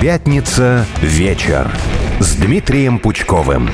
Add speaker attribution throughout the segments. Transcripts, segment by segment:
Speaker 1: Пятница. Вечер с Дмитрием Пучковым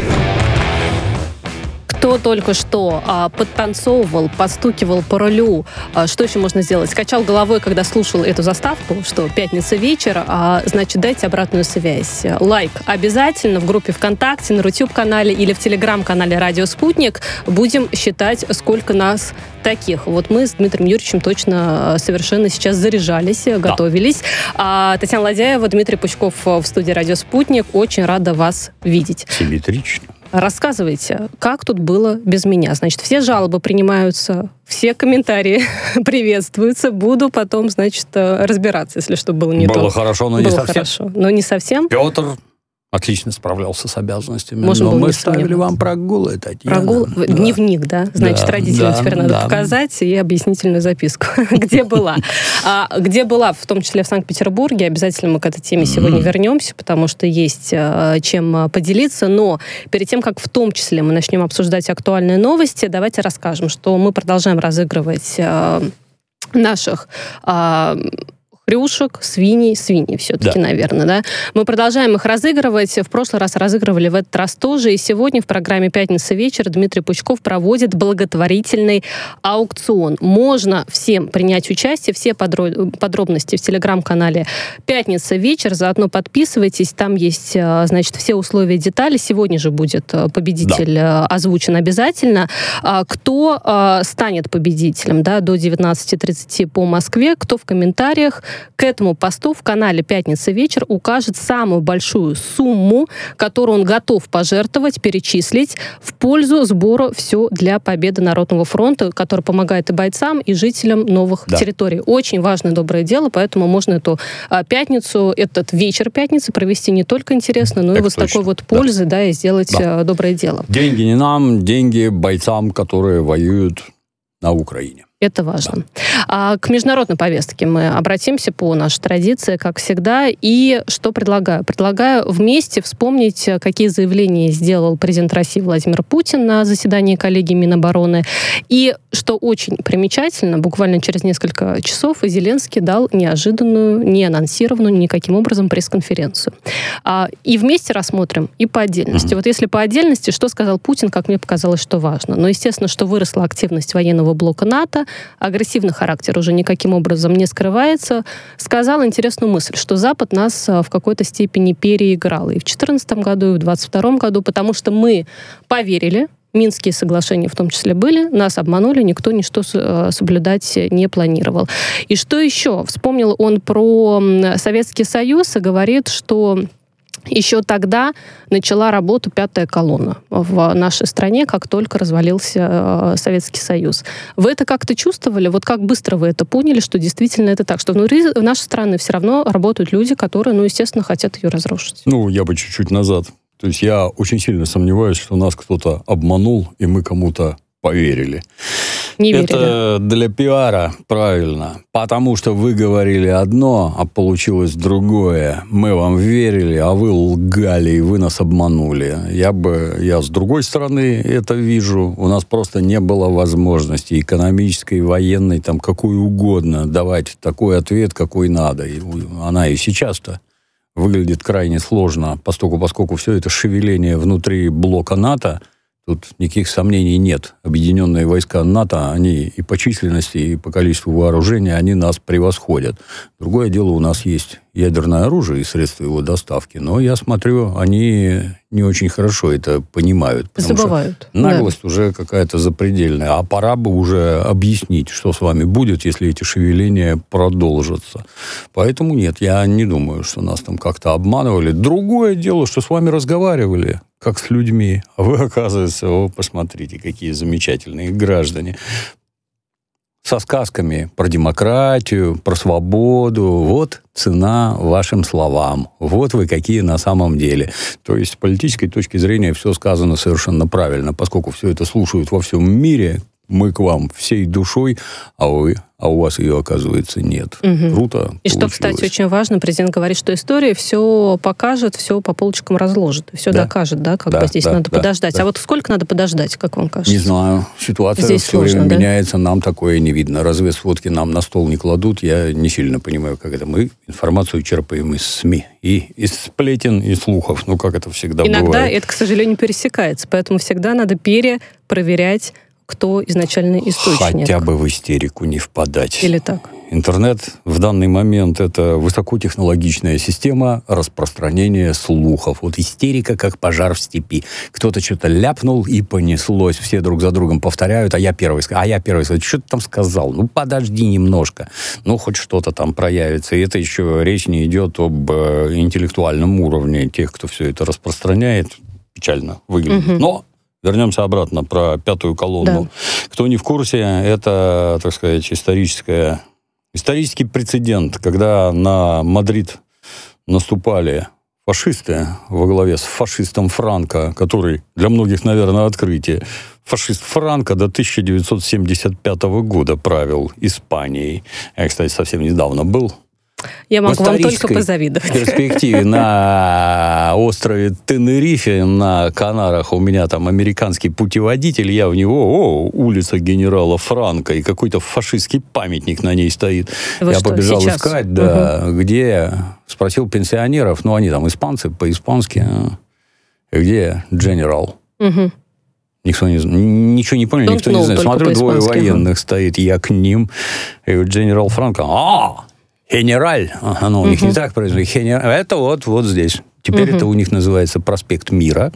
Speaker 2: кто только что а, подтанцовывал, подстукивал по рулю, а, что еще можно сделать? Скачал головой, когда слушал эту заставку, что пятница вечер, а, значит, дайте обратную связь. Лайк обязательно в группе ВКонтакте, на Рутюб-канале или в Телеграм-канале «Радио Спутник». Будем считать, сколько нас таких. Вот мы с Дмитрием Юрьевичем точно а, совершенно сейчас заряжались, да. готовились. А, Татьяна Ладяева, Дмитрий Пучков в студии «Радио Спутник». Очень рада вас видеть.
Speaker 3: Симметрично.
Speaker 2: Рассказывайте, как тут было без меня? Значит, все жалобы принимаются, все комментарии приветствуются. Буду потом, значит, э, разбираться, если что было не
Speaker 3: было
Speaker 2: то.
Speaker 3: Было хорошо, но
Speaker 2: было
Speaker 3: не совсем.
Speaker 2: хорошо, но не совсем.
Speaker 3: Петр отлично справлялся с обязанностями.
Speaker 2: Можно
Speaker 3: но
Speaker 2: мы
Speaker 3: ставили вам прогулы, Татьяна.
Speaker 2: Прогул... Да. Дневник, да? Значит, да, родителям да, теперь надо да. показать и объяснительную записку. где была? А, где была, в том числе в Санкт-Петербурге. Обязательно мы к этой теме сегодня вернемся, потому что есть а, чем а, поделиться. Но перед тем, как в том числе мы начнем обсуждать актуальные новости, давайте расскажем, что мы продолжаем разыгрывать наших хрюшек, свиней, свиньи все-таки, да. наверное, да. Мы продолжаем их разыгрывать. В прошлый раз разыгрывали, в этот раз тоже. И сегодня в программе «Пятница вечер» Дмитрий Пучков проводит благотворительный аукцион. Можно всем принять участие, все подробности в телеграм-канале «Пятница вечер». Заодно подписывайтесь, там есть, э, значит, все условия, детали. Сегодня же будет э, победитель да. Э, озвучен обязательно. А кто станет победителем, да, до 19.30 по Москве, кто в комментариях к этому посту в канале «Пятница вечер» укажет самую большую сумму, которую он готов пожертвовать, перечислить в пользу сбора «Все для победы Народного фронта», который помогает и бойцам, и жителям новых да. территорий. Очень важное доброе дело, поэтому можно эту а, пятницу, этот вечер пятницы провести не только интересно, но так и вот с такой вот пользой, да, да и сделать да. А, доброе дело.
Speaker 3: Деньги не нам, деньги бойцам, которые воюют на Украине.
Speaker 2: Это важно. Да. А, к международной повестке мы обратимся по нашей традиции, как всегда. И что предлагаю? Предлагаю вместе вспомнить, какие заявления сделал президент России Владимир Путин на заседании коллегии Минобороны. И, что очень примечательно, буквально через несколько часов Зеленский дал неожиданную, не анонсированную никаким образом пресс-конференцию. А, и вместе рассмотрим и по отдельности. Mm-hmm. Вот если по отдельности, что сказал Путин, как мне показалось, что важно. Но, естественно, что выросла активность военного блока НАТО, агрессивный характер уже никаким образом не скрывается, сказал интересную мысль, что Запад нас а, в какой-то степени переиграл и в 2014 году, и в 2022 году, потому что мы поверили, Минские соглашения в том числе были, нас обманули, никто ничто а, соблюдать не планировал. И что еще? Вспомнил он про Советский Союз и говорит, что еще тогда начала работу пятая колонна в нашей стране, как только развалился э, Советский Союз. Вы это как-то чувствовали? Вот как быстро вы это поняли, что действительно это так? Что внутри нашей страны все равно работают люди, которые, ну, естественно, хотят ее разрушить.
Speaker 3: Ну, я бы чуть-чуть назад. То есть я очень сильно сомневаюсь, что нас кто-то обманул, и мы кому-то поверили.
Speaker 2: Не верили.
Speaker 3: Это для пиара, правильно. Потому что вы говорили одно, а получилось другое. Мы вам верили, а вы лгали, и вы нас обманули. Я бы, я с другой стороны это вижу. У нас просто не было возможности экономической, военной, там, какой угодно давать такой ответ, какой надо. И она и сейчас-то выглядит крайне сложно, поскольку, поскольку все это шевеление внутри блока НАТО – Тут никаких сомнений нет. Объединенные войска НАТО, они и по численности, и по количеству вооружения, они нас превосходят. Другое дело, у нас есть ядерное оружие и средства его доставки, но я смотрю, они не очень хорошо это понимают.
Speaker 2: Забывают.
Speaker 3: наглость да. уже какая-то запредельная. А пора бы уже объяснить, что с вами будет, если эти шевеления продолжатся. Поэтому нет, я не думаю, что нас там как-то обманывали. Другое дело, что с вами разговаривали как с людьми. А вы, оказывается, о, посмотрите, какие замечательные граждане. Со сказками про демократию, про свободу. Вот цена вашим словам. Вот вы какие на самом деле. То есть с политической точки зрения все сказано совершенно правильно, поскольку все это слушают во всем мире, мы к вам всей душой, а вы а у вас ее, оказывается, нет.
Speaker 2: Угу.
Speaker 3: Круто.
Speaker 2: И что, кстати, очень важно, президент говорит, что история все покажет, все по полочкам разложит, все да. докажет, да, как
Speaker 3: да,
Speaker 2: бы здесь
Speaker 3: да,
Speaker 2: надо
Speaker 3: да,
Speaker 2: подождать.
Speaker 3: Да.
Speaker 2: А вот сколько надо подождать, как вам кажется?
Speaker 3: Не знаю. Ситуация
Speaker 2: здесь
Speaker 3: все
Speaker 2: сложно,
Speaker 3: время
Speaker 2: да?
Speaker 3: меняется, нам такое не видно. Разве сводки нам на стол не кладут? Я не сильно понимаю, как это. Мы информацию черпаем из СМИ. И из сплетен, и слухов. Ну, как это всегда
Speaker 2: Иногда
Speaker 3: бывает.
Speaker 2: это, к сожалению, пересекается, поэтому всегда надо перепроверять кто изначальный источник.
Speaker 3: Хотя бы в истерику не впадать.
Speaker 2: Или так.
Speaker 3: Интернет в данный момент это высокотехнологичная система распространения слухов. Вот истерика, как пожар в степи. Кто-то что-то ляпнул и понеслось. Все друг за другом повторяют, а я первый сказал. А я первый сказал. Что ты там сказал? Ну, подожди немножко. Ну, хоть что-то там проявится. И это еще речь не идет об э, интеллектуальном уровне тех, кто все это распространяет. Печально выглядит.
Speaker 2: Мгм.
Speaker 3: Но Вернемся обратно про пятую колонну.
Speaker 2: Да.
Speaker 3: Кто не в курсе, это, так сказать, историческая, исторический прецедент, когда на Мадрид наступали фашисты во главе с фашистом Франко, который для многих, наверное, открытие. Фашист Франко до 1975 года правил Испанией. Я, кстати, совсем недавно был
Speaker 2: Я могу вам только позавидовать.
Speaker 3: перспективе на острове Тенерифе, на Канарах, у меня там американский путеводитель, я в него, о, улица генерала Франка, и какой-то фашистский памятник на ней стоит.
Speaker 2: Вы
Speaker 3: я
Speaker 2: что,
Speaker 3: побежал
Speaker 2: сейчас?
Speaker 3: искать, да, где, спросил пенсионеров, ну, они там испанцы, по-испански, где генерал?
Speaker 2: Мгм.
Speaker 3: Никто не, зн- ничего не понял,
Speaker 2: Don't
Speaker 3: никто не знает. Смотрю, двое военных стоит, я к ним. И вот генерал Франко, а, генераль. Ага, ну, у них не так произносит. Генераль. Это вот, вот здесь. Теперь
Speaker 2: Мгм.
Speaker 3: это у них называется проспект Мира.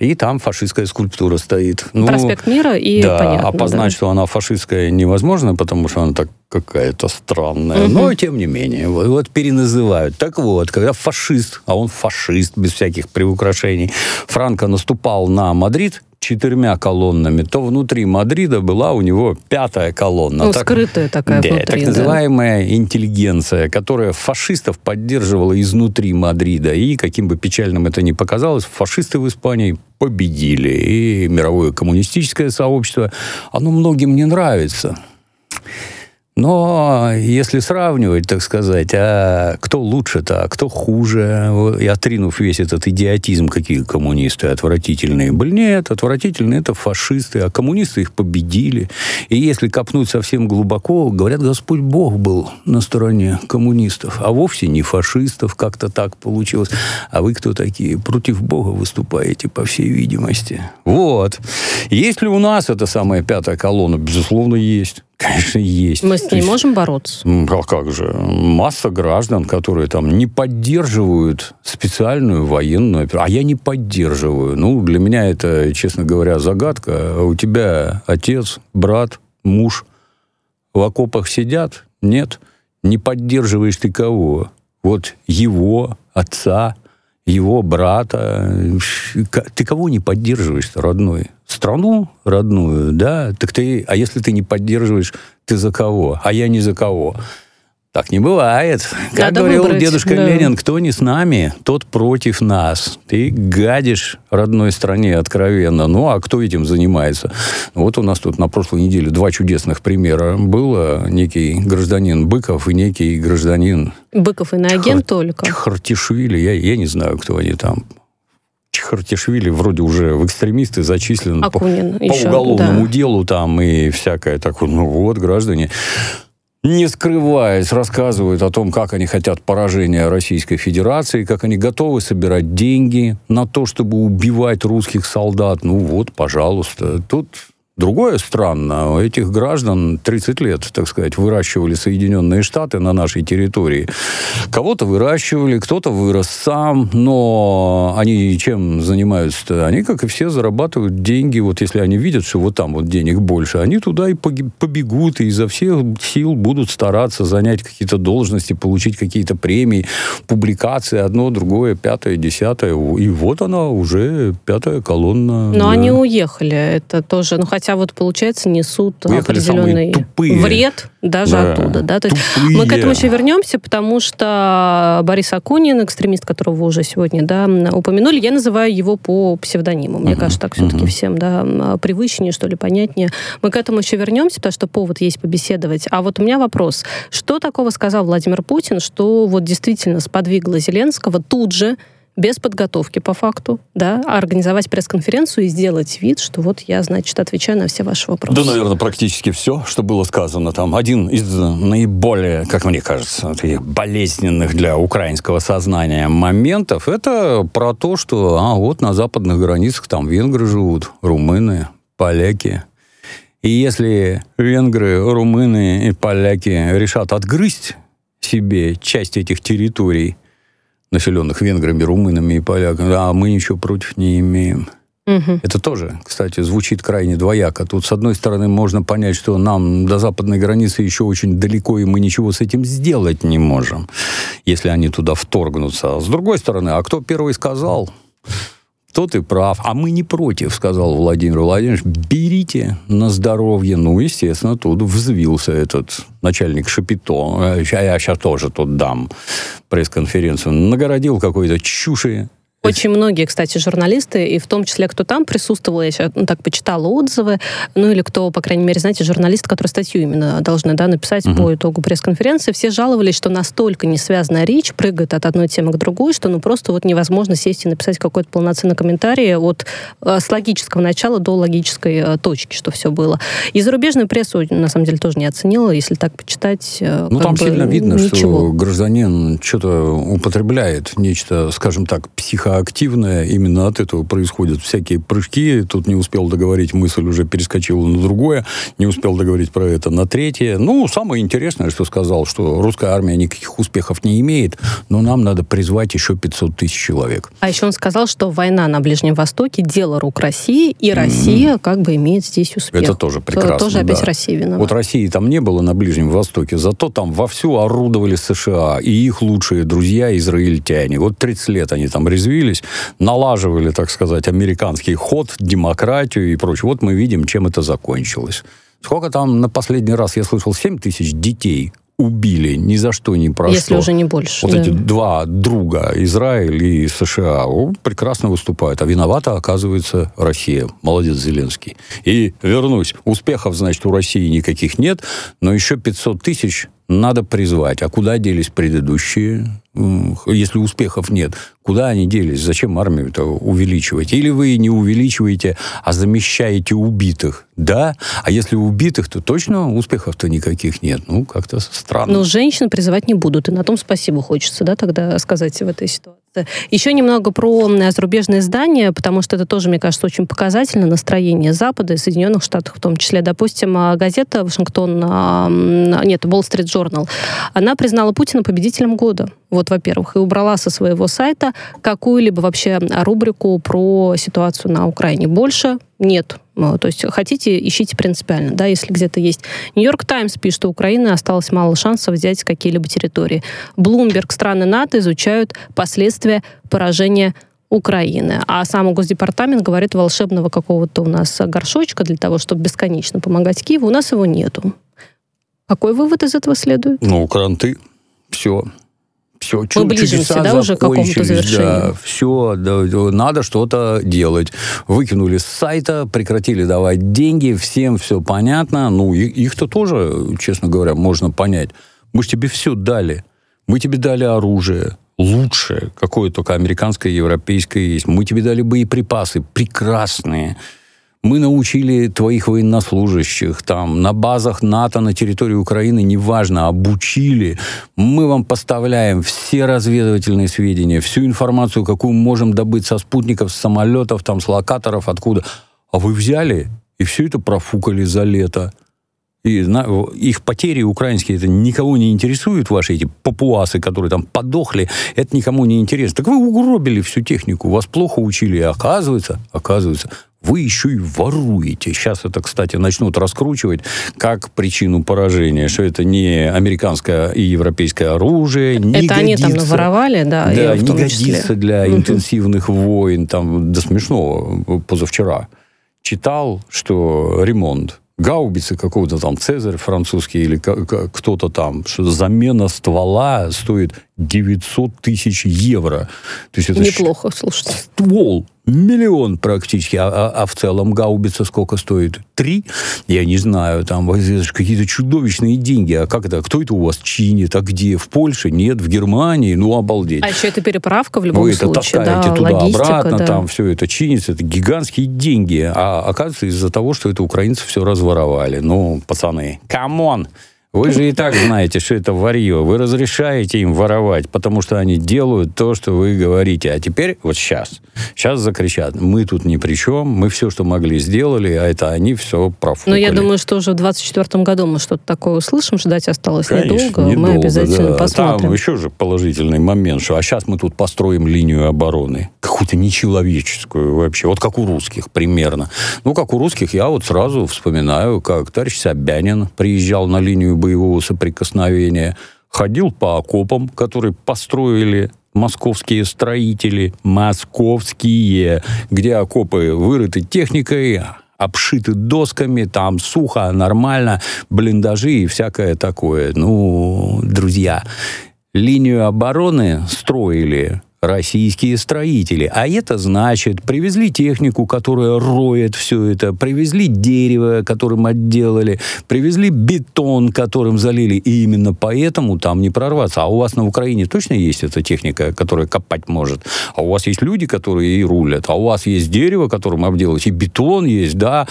Speaker 3: И там фашистская скульптура стоит. Ну,
Speaker 2: Проспект Мира и
Speaker 3: да,
Speaker 2: понятно.
Speaker 3: опознать,
Speaker 2: да.
Speaker 3: что она фашистская, невозможно, потому что она так какая-то странная.
Speaker 2: Мгм.
Speaker 3: Но, тем не менее, вот, вот переназывают. Так вот, когда фашист, а он фашист, без всяких приукрашений, Франко наступал на Мадрид четырьмя колоннами, то внутри Мадрида была у него пятая колонна.
Speaker 2: Ну,
Speaker 3: Так-
Speaker 2: скрытая такая
Speaker 3: да,
Speaker 2: внутри.
Speaker 3: так
Speaker 2: да.
Speaker 3: называемая интеллигенция, которая фашистов поддерживала изнутри Мадрида. И, каким бы печальным это ни показалось, фашисты в Испании победили. И мировое коммунистическое сообщество, оно многим не нравится. Но если сравнивать, так сказать, а кто лучше-то, а кто хуже, и отринув весь этот идиотизм, какие коммунисты отвратительные были, нет, отвратительные это фашисты, а коммунисты их победили. И если копнуть совсем глубоко, говорят, Господь Бог был на стороне коммунистов, а вовсе не фашистов, как-то так получилось. А вы кто такие? Против Бога выступаете, по всей видимости. Вот. Есть ли у нас эта самая пятая колонна? Безусловно, есть. Конечно, есть.
Speaker 2: Мы с ней
Speaker 3: есть-
Speaker 2: можем бороться?
Speaker 3: А как же? Масса граждан, которые там не поддерживают специальную военную операцию. А я не поддерживаю. Ну, для меня это, честно говоря, загадка. А У тебя отец, брат, муж в окопах сидят? Нет. Не поддерживаешь ты кого? Вот его, отца, его брата. Ты кого не поддерживаешь родной? Страну родную, да? Так ты, а если ты не поддерживаешь, ты за кого? А я не за кого. Так не бывает. Как
Speaker 2: Надо
Speaker 3: говорил
Speaker 2: выбрать,
Speaker 3: дедушка
Speaker 2: да.
Speaker 3: Ленин, кто не с нами, тот против нас. Ты гадишь родной стране откровенно. Ну, а кто этим занимается? Вот у нас тут на прошлой неделе два чудесных примера было. Некий гражданин Быков и некий гражданин
Speaker 2: Быков иноагент только.
Speaker 3: Чхартишвили, я, я не знаю, кто они там. Чхартишвили вроде уже в экстремисты зачислен по,
Speaker 2: Акунин
Speaker 3: по
Speaker 2: еще.
Speaker 3: уголовному
Speaker 2: да.
Speaker 3: делу там и всякое такое. Ну вот, граждане, не скрываясь, рассказывают о том, как они хотят поражения Российской Федерации, как они готовы собирать деньги на то, чтобы убивать русских солдат. Ну вот, пожалуйста. Тут Другое странно, у этих граждан 30 лет, так сказать, выращивали Соединенные Штаты на нашей территории. Кого-то выращивали, кто-то вырос сам, но они чем занимаются-то? Они, как и все, зарабатывают деньги. Вот если они видят, что вот там вот денег больше, они туда и побегут, и изо всех сил будут стараться занять какие-то должности, получить какие-то премии, публикации, одно, другое, пятое, десятое. И вот она уже пятая колонна.
Speaker 2: Но
Speaker 3: да.
Speaker 2: они уехали. Это тоже, ну хотя хотя вот, получается, несут Уехали определенный вред даже да. оттуда. Да? То есть мы к этому еще вернемся, потому что Борис Акунин, экстремист, которого вы уже сегодня да, упомянули, я называю его по псевдониму. Мне uh-huh. кажется, так все-таки uh-huh. всем да, привычнее, что ли, понятнее. Мы к этому еще вернемся, потому что повод есть побеседовать. А вот у меня вопрос. Что такого сказал Владимир Путин, что вот действительно сподвигло Зеленского тут же без подготовки по факту, да, а организовать пресс-конференцию и сделать вид, что вот я, значит, отвечаю на все ваши вопросы.
Speaker 3: Да, наверное, практически все, что было сказано там. Один из наиболее, как мне кажется, таких болезненных для украинского сознания моментов, это про то, что, а, вот на западных границах там венгры живут, румыны, поляки. И если венгры, румыны и поляки решат отгрызть себе часть этих территорий, населенных венграми, румынами и поляками, а мы ничего против не имеем. Угу. Это тоже, кстати, звучит крайне двояко. Тут, с одной стороны, можно понять, что нам до западной границы еще очень далеко, и мы ничего с этим сделать не можем, если они туда вторгнутся. А с другой стороны, а кто первый сказал? То ты прав. А мы не против, сказал Владимир Владимирович. Берите на здоровье. Ну, естественно, тут взвился этот начальник Шапито. А я сейчас тоже тут дам пресс-конференцию. Нагородил какой-то чуши
Speaker 2: очень многие, кстати, журналисты, и в том числе, кто там присутствовал, я сейчас ну, так почитала отзывы, ну или кто, по крайней мере, знаете, журналисты, которые статью именно должны да, написать угу. по итогу пресс-конференции, все жаловались, что настолько не связанная речь прыгает от одной темы к другой, что ну просто вот невозможно сесть и написать какой-то полноценный комментарий от э, с логического начала до логической э, точки, что все было. И зарубежную прессу, на самом деле, тоже не оценила, если так почитать.
Speaker 3: Э, ну, там бы, сильно видно, ничего. что гражданин что-то употребляет, нечто, скажем так, психо активная, именно от этого происходят всякие прыжки. Тут не успел договорить мысль, уже перескочил на другое, не успел договорить про это на третье. Ну, самое интересное, что сказал, что русская армия никаких успехов не имеет, но нам надо призвать еще 500 тысяч человек.
Speaker 2: А еще он сказал, что война на Ближнем Востоке – дело рук России, и Россия mm-hmm. как бы имеет здесь успех.
Speaker 3: Это тоже прекрасно.
Speaker 2: Тоже опять
Speaker 3: да.
Speaker 2: Россия виновата.
Speaker 3: Вот России там не было на Ближнем Востоке, зато там вовсю орудовали США и их лучшие друзья израильтяне. Вот 30 лет они там резвили, учились, налаживали, так сказать, американский ход, демократию и прочее. Вот мы видим, чем это закончилось. Сколько там на последний раз я слышал? 7 тысяч детей убили ни за что, ни про
Speaker 2: Если
Speaker 3: что.
Speaker 2: уже не больше.
Speaker 3: Вот да. эти два друга, Израиль и США, прекрасно выступают. А виновата, оказывается, Россия. Молодец Зеленский. И вернусь. Успехов, значит, у России никаких нет, но еще 500 тысяч надо призвать. А куда делись предыдущие? Если успехов нет, куда они делись? Зачем армию-то увеличивать? Или вы не увеличиваете, а замещаете убитых? Да? А если убитых, то точно успехов-то никаких нет. Ну, как-то странно.
Speaker 2: Но женщин призывать не будут. И на том спасибо хочется, да, тогда сказать в этой ситуации. Еще немного про зарубежные издания, потому что это тоже, мне кажется, очень показательно настроение Запада и Соединенных Штатов в том числе. Допустим, а, газета Вашингтон, а, нет, Wall Street Journal, она признала Путина победителем года. Вот, во-первых, и убрала со своего сайта какую-либо вообще рубрику про ситуацию на Украине. Больше нет. То есть хотите, ищите принципиально, да, если где-то есть. Нью-Йорк Таймс пишет, что Украины осталось мало шансов взять какие-либо территории. Блумберг, страны НАТО изучают последствия поражения Украины. А сам Госдепартамент говорит, волшебного какого-то у нас горшочка для того, чтобы бесконечно помогать Киеву, у нас его нету. Какой вывод из этого следует?
Speaker 3: Ну, кранты. Все. Все,
Speaker 2: Мы ближимся, да, уже к какому-то завершению?
Speaker 3: Да, все, да, надо что-то делать. Выкинули с сайта, прекратили давать деньги, всем все понятно. Ну, их-то тоже, честно говоря, можно понять. Мы же тебе все дали. Мы тебе дали оружие, лучшее, какое только американское, европейское есть. Мы тебе дали боеприпасы прекрасные. Мы научили твоих военнослужащих там на базах НАТО на территории Украины, неважно, обучили. Мы вам поставляем все разведывательные сведения, всю информацию, какую можем добыть со спутников, с самолетов, там, с локаторов, откуда. А вы взяли и все это профукали за лето. И на, их потери украинские, это никого не интересует, ваши эти папуасы, которые там подохли, это никому не интересно. Так вы угробили всю технику, вас плохо учили, и оказывается, оказывается, вы еще и воруете. Сейчас это, кстати, начнут раскручивать как причину поражения, что это не американское и европейское оружие, не
Speaker 2: Это годится, они там наворовали, да,
Speaker 3: да не годится для интенсивных войн, там, до смешного, позавчера читал, что ремонт гаубицы какого-то там Цезарь французский или кто-то там, что замена ствола стоит 900 тысяч евро.
Speaker 2: То есть это Неплохо, слушайте.
Speaker 3: Ствол миллион практически, а, а, а в целом гаубица сколько стоит? Три? Я не знаю, там какие-то чудовищные деньги. А как это? Кто это у вас чинит? А где? В Польше? Нет, в Германии? Ну, обалдеть.
Speaker 2: А еще это переправка в любом
Speaker 3: Вы
Speaker 2: случае.
Speaker 3: Вы это таскаете да, туда-обратно, да. там все это чинится, это гигантские деньги. А оказывается, из-за того, что это украинцы все разворовали. Ну, пацаны, come on! Вы же и так знаете, что это ворье. Вы разрешаете им воровать, потому что они делают то, что вы говорите. А теперь, вот сейчас, сейчас закричат, мы тут ни при чем, мы все, что могли, сделали, а это они все профукали.
Speaker 2: Но я думаю, что уже в 2024 году мы что-то такое услышим, ждать осталось Конечно, недолго. недолго. Мы обязательно да. посмотрим.
Speaker 3: Там еще же положительный момент, что а сейчас мы тут построим линию обороны. Какую-то нечеловеческую вообще. Вот как у русских примерно. Ну, как у русских я вот сразу вспоминаю, как товарищ Собянин приезжал на линию боевого соприкосновения, ходил по окопам, которые построили московские строители, московские, где окопы вырыты техникой, обшиты досками, там сухо, нормально, блиндажи и всякое такое. Ну, друзья, линию обороны строили российские строители. А это значит, привезли технику, которая роет все это, привезли дерево, которым отделали, привезли бетон, которым залили. И именно поэтому там не прорваться. А у вас на Украине точно есть эта техника, которая копать может? А у вас есть люди, которые и рулят? А у вас есть дерево, которым обделать? И бетон есть, да?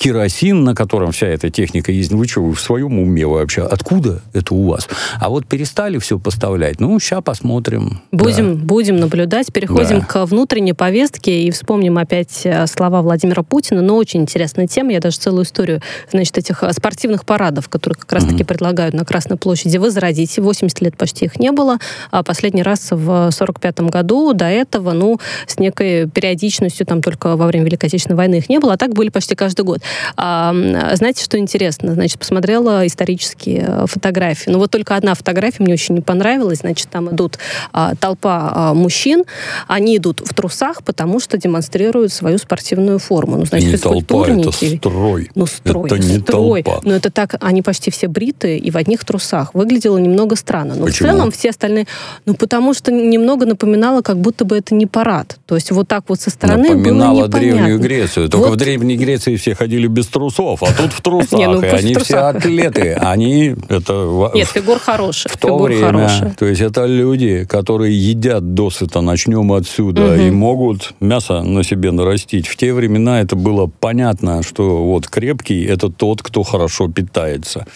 Speaker 3: Керосин, на котором вся эта техника есть. Ну вы что, вы в своем уме вообще? Откуда это у вас? А вот перестали все поставлять. Ну, сейчас посмотрим.
Speaker 2: Будем, да. будем наблюдать. Переходим да. к внутренней повестке и вспомним опять э, слова Владимира Путина. Но очень интересная тема. Я даже целую историю, значит, этих э, спортивных парадов, которые как раз-таки mm-hmm. предлагают на Красной площади, возродить. 80 лет почти их не было. А последний раз в 45 году. До этого, ну, с некой периодичностью, там только во время Великой Отечественной войны их не было. А так были почти каждый год. А, знаете, что интересно? Значит, посмотрела исторические э, фотографии. Ну, вот только одна фотография мне очень не понравилась. Значит, там идут а, толпа а, мужчин. Они идут в трусах, потому что демонстрируют свою спортивную форму. Ну,
Speaker 3: значит, не толпа, это строй.
Speaker 2: Ну, строй.
Speaker 3: Это не
Speaker 2: строй.
Speaker 3: толпа.
Speaker 2: Но это так, они почти все бритые и в одних трусах. Выглядело немного странно. Но
Speaker 3: Почему?
Speaker 2: в целом все остальные... Ну, потому что немного напоминало, как будто бы это не парад. То есть вот так вот со стороны
Speaker 3: Напоминало
Speaker 2: было непонятно.
Speaker 3: Древнюю Грецию. Только вот. в Древней Греции все ходили ходили без трусов, а тут в трусах. Не, ну, и они все атлеты. Они это...
Speaker 2: Нет, фигур хороший.
Speaker 3: В то время, то есть это люди, которые едят досыта, начнем отсюда, и могут мясо на себе нарастить. В те времена это было понятно, что вот крепкий – это тот, кто хорошо питается.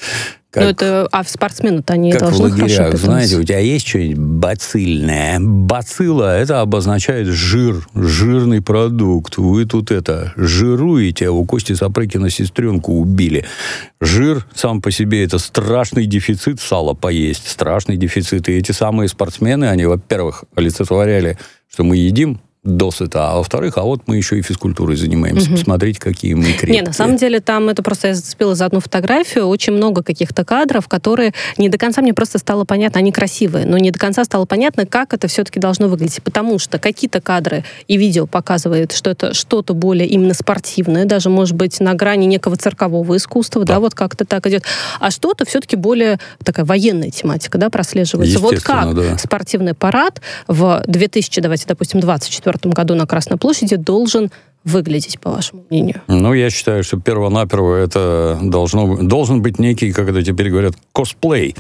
Speaker 2: Как, ну, это, а спортсмены-то они
Speaker 3: как
Speaker 2: должны
Speaker 3: в лагерях, знаете, у тебя есть что-нибудь бацильное? Бацилла, это обозначает жир, жирный продукт. Вы тут это, жируете, а у Кости Сапрыкина сестренку убили. Жир сам по себе это страшный дефицит сала поесть, страшный дефицит. И эти самые спортсмены, они, во-первых, олицетворяли, что мы едим досыта, а во-вторых, а вот мы еще и физкультурой занимаемся. Угу. Посмотрите, какие мы крепкие.
Speaker 2: Не, на самом деле там, это просто я зацепила за одну фотографию, очень много каких-то кадров, которые не до конца мне просто стало понятно, они красивые, но не до конца стало понятно, как это все-таки должно выглядеть, потому что какие-то кадры и видео показывают, что это что-то более именно спортивное, даже, может быть, на грани некого циркового искусства, да, да вот как-то так идет, а что-то все-таки более такая военная тематика, да, прослеживается. Вот как да. спортивный парад в 2000, давайте, допустим, 24 2024 году на Красной площади должен выглядеть, по вашему мнению?
Speaker 3: Ну, я считаю, что перво-наперво это должно, должен быть некий, как это теперь говорят, косплей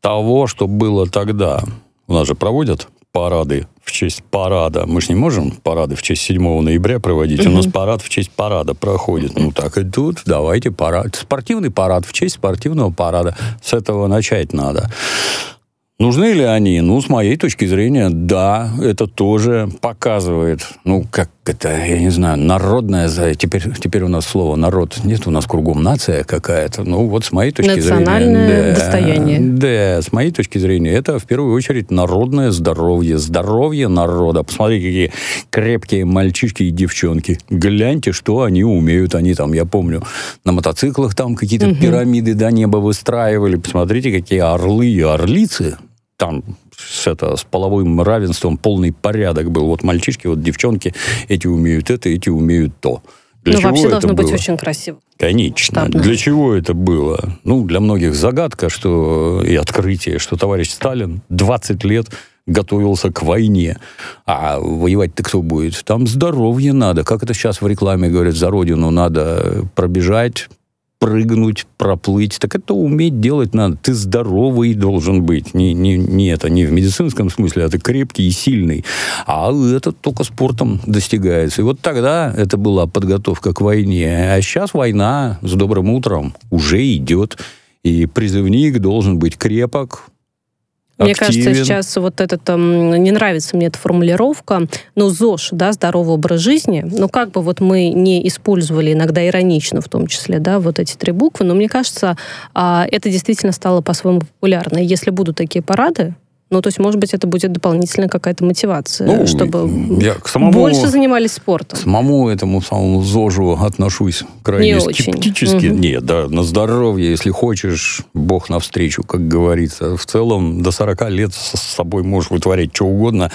Speaker 3: того, что было тогда. У нас же проводят парады в честь парада. Мы же не можем парады в честь 7 ноября проводить. У нас парад в честь парада проходит. Ну, так и тут. Давайте парад. Спортивный парад в честь спортивного парада. С этого начать надо. Нужны ли они? Ну, с моей точки зрения, да, это тоже показывает, ну, как это, я не знаю, народная, теперь, теперь у нас слово народ, нет, у нас кругом нация какая-то, ну, вот с моей точки
Speaker 2: Национальное
Speaker 3: зрения...
Speaker 2: Национальное достояние.
Speaker 3: Да, с моей точки зрения, это в первую очередь народное здоровье, здоровье народа. Посмотрите, какие крепкие мальчишки и девчонки. Гляньте, что они умеют, они там, я помню, на мотоциклах там какие-то угу. пирамиды до неба выстраивали, посмотрите, какие орлы и орлицы, там с, это, с половым равенством полный порядок был. Вот мальчишки, вот девчонки, эти умеют это, эти умеют то. Для
Speaker 2: ну,
Speaker 3: чего
Speaker 2: вообще
Speaker 3: это
Speaker 2: должно быть
Speaker 3: было?
Speaker 2: очень красиво.
Speaker 3: Конечно.
Speaker 2: Масштабно.
Speaker 3: Для чего это было? Ну, для многих загадка, что и открытие, что товарищ Сталин 20 лет готовился к войне. А воевать-то кто будет? Там здоровье надо. Как это сейчас в рекламе говорят, за родину надо пробежать, прыгнуть, проплыть. Так это уметь делать надо. Ты здоровый должен быть. Не, не, не это не в медицинском смысле, а ты крепкий и сильный. А это только спортом достигается. И вот тогда это была подготовка к войне. А сейчас война с добрым утром уже идет. И призывник должен быть крепок,
Speaker 2: Мне
Speaker 3: активен.
Speaker 2: кажется, сейчас вот этот, эм, не нравится мне эта формулировка, ну, ЗОЖ, да, здоровый образ жизни, ну, как бы вот мы не использовали иногда иронично в том числе, да, вот эти три буквы, но мне кажется, а, это действительно стало по-своему популярно. Если будут такие парады, ну, то есть, может быть, это будет дополнительная какая-то мотивация,
Speaker 3: Ну,
Speaker 2: чтобы
Speaker 3: я к самому-
Speaker 2: больше занимались спортом.
Speaker 3: Самому этому самому ЗОЖу отношусь крайне
Speaker 2: Не очень.
Speaker 3: скептически.
Speaker 2: Мгм.
Speaker 3: Нет, да, на здоровье, если хочешь, Бог навстречу, как говорится. В целом, до 40 лет с собой можешь вытворять что угодно.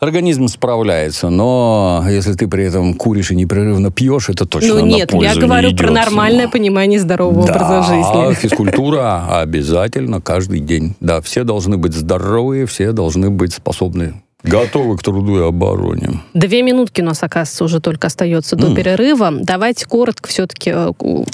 Speaker 3: Организм справляется, но если ты при этом куришь и непрерывно пьешь, это точно
Speaker 2: Ну, нет, я говорю про нормальное понимание здорового
Speaker 3: Да,
Speaker 2: образа жизни.
Speaker 3: физкультура обязательно каждый день. Да, все должны быть здоровые, все должны быть способны, готовы к труду и обороне.
Speaker 2: Две минутки у нас, оказывается, уже только остается до
Speaker 3: М.
Speaker 2: перерыва. Давайте коротко все-таки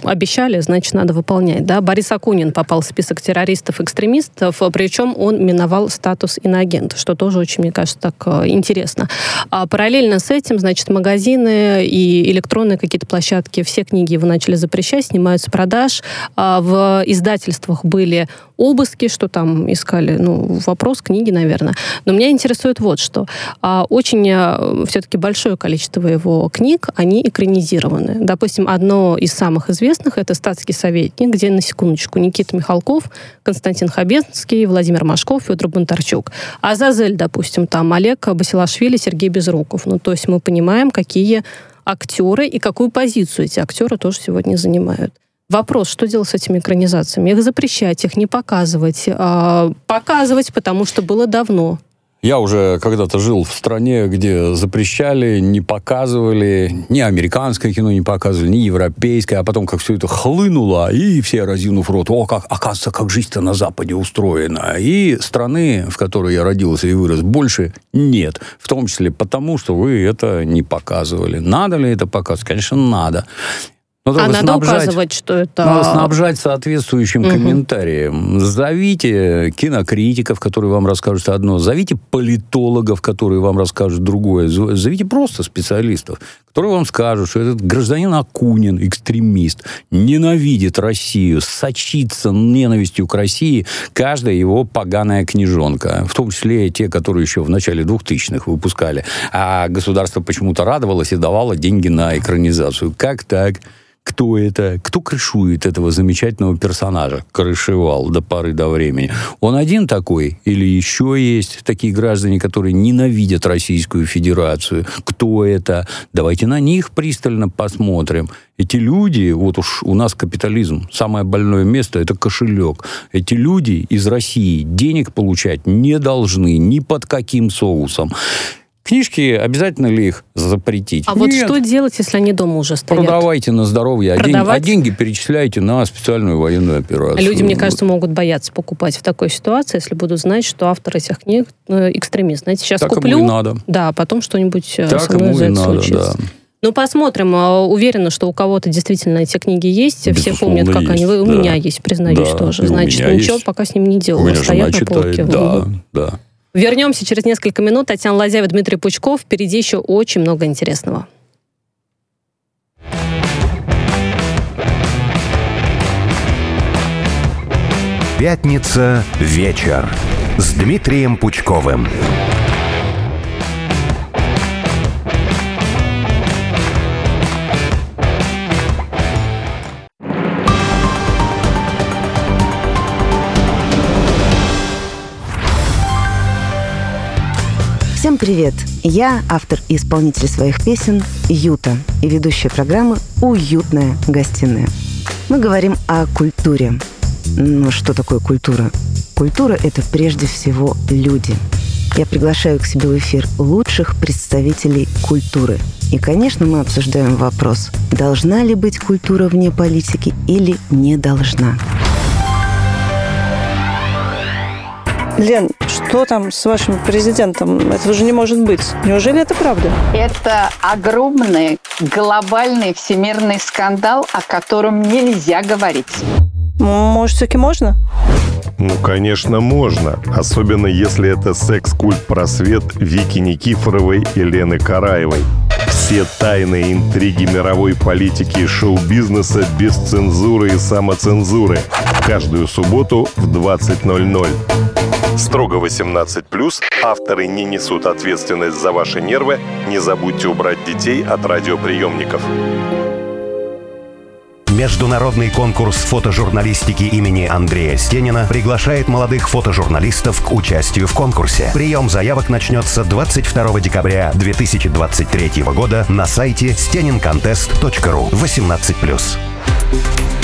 Speaker 2: обещали, значит, надо выполнять. Да? Борис Акунин попал в список террористов-экстремистов, причем он миновал статус иноагента, что тоже очень, мне кажется, так э, интересно. А параллельно с этим, значит, магазины и электронные какие-то площадки, все книги его начали запрещать, снимаются продаж. А в издательствах были обыски, что там искали, ну, вопрос книги, наверное. Но меня интересует вот что. А, Очень все-таки большое количество его книг, они экранизированы. Допустим, одно из самых известных это «Статский советник», где, на секундочку, Никита Михалков, Константин Хабенский, Владимир Машков, Федор Бондарчук. А «Зазель», допустим, там Олег Басилашвили, Сергей Безруков. Ну, то есть мы понимаем, какие актеры и какую позицию эти актеры тоже сегодня занимают. Вопрос, что делать с этими экранизациями? Их запрещать, их не показывать. а, показывать, потому что было давно.
Speaker 3: Я уже когда-то жил в стране, где запрещали, не показывали, ни американское кино не показывали, ни европейское, а потом как все это хлынуло, и все разинув рот, о, как, оказывается, как жизнь-то на Западе устроена. И страны, в которой я родился и вырос, больше нет. В том числе потому, что вы это не показывали. Надо ли это показывать? Конечно, надо. Но
Speaker 2: А
Speaker 3: только
Speaker 2: надо
Speaker 3: снабжать-
Speaker 2: указывать, что это...
Speaker 3: надо снабжать соответствующим
Speaker 2: Мгм.
Speaker 3: комментарием. Зовите кинокритиков, которые вам расскажут одно. Зовите политологов, которые вам расскажут другое. Зовите просто специалистов, которые вам скажут, что этот гражданин Акунин, экстремист, ненавидит Россию, сочится ненавистью к России каждая его поганая книжонка. В том числе и те, которые еще в начале 2000-х выпускали. А государство почему-то радовалось и давало деньги на экранизацию. Как так? Кто это, кто крышует этого замечательного персонажа, крышевал до поры до времени. Он один такой или еще есть такие граждане, которые ненавидят Российскую Федерацию? Кто это? Давайте на них пристально посмотрим. Эти люди, вот уж у нас капитализм, самое больное место – это кошелек. Эти люди из России денег получать не должны ни под каким соусом. Книжки, обязательно ли их запретить?
Speaker 2: А вот
Speaker 3: Нет.
Speaker 2: что делать, если они дома уже стоят?
Speaker 3: Продавайте на здоровье, а, день-
Speaker 2: Продавать?
Speaker 3: а деньги перечисляйте на специальную военную операцию.
Speaker 2: Люди, мне кажется, могут бояться покупать в такой ситуации, если будут знать, что автор этих книг э, экстремист. Знаете, сейчас
Speaker 3: так
Speaker 2: куплю,
Speaker 3: ему и надо.
Speaker 2: да, а потом что-нибудь э,
Speaker 3: Так
Speaker 2: со мной за это
Speaker 3: надо,
Speaker 2: случится.
Speaker 3: да.
Speaker 2: Ну, посмотрим. А, Уверена, что у кого-то действительно эти книги есть. Все
Speaker 3: Безусловно,
Speaker 2: помнят, как
Speaker 3: есть,
Speaker 2: они... вы- У
Speaker 3: да.
Speaker 2: меня есть, признаюсь,
Speaker 3: Да,
Speaker 2: тоже. Значит, ничего
Speaker 3: есть.
Speaker 2: пока с ним не делала. Стоят на полке.
Speaker 3: да, да.
Speaker 2: Вернемся через несколько минут. Татьяна Лазяева, Дмитрий Пучков. Впереди еще очень много интересного.
Speaker 1: Пятница вечер с Дмитрием Пучковым.
Speaker 4: Всем привет! Я автор и исполнитель своих песен Юта и ведущая программы «Уютная гостиная». Мы говорим о культуре. Но что такое культура? Культура – это прежде всего люди. я приглашаю к себе в эфир лучших представителей культуры. И, конечно, мы обсуждаем вопрос, должна ли быть культура вне политики или не должна.
Speaker 5: Лен, что там с вашим президентом? Этого же не может быть. Неужели это правда?
Speaker 6: Это огромный глобальный всемирный скандал, о котором нельзя говорить.
Speaker 5: Может, все-таки можно?
Speaker 7: Ну, конечно, можно. Особенно, если это секс-культ-просвет Вики Никифоровой и Лены Караевой. Все тайные интриги мировой политики и шоу-бизнеса без цензуры и самоцензуры. Каждую субботу в 20.00. Строго 18+, авторы не несут ответственность за ваши нервы. Не забудьте убрать детей от радиоприемников.
Speaker 1: Международный конкурс фотожурналистики имени Андрея Стенина приглашает молодых фотожурналистов к участию в конкурсе. Прием заявок начнется 22 декабря 2023 года на сайте stenincontest.ru 18+.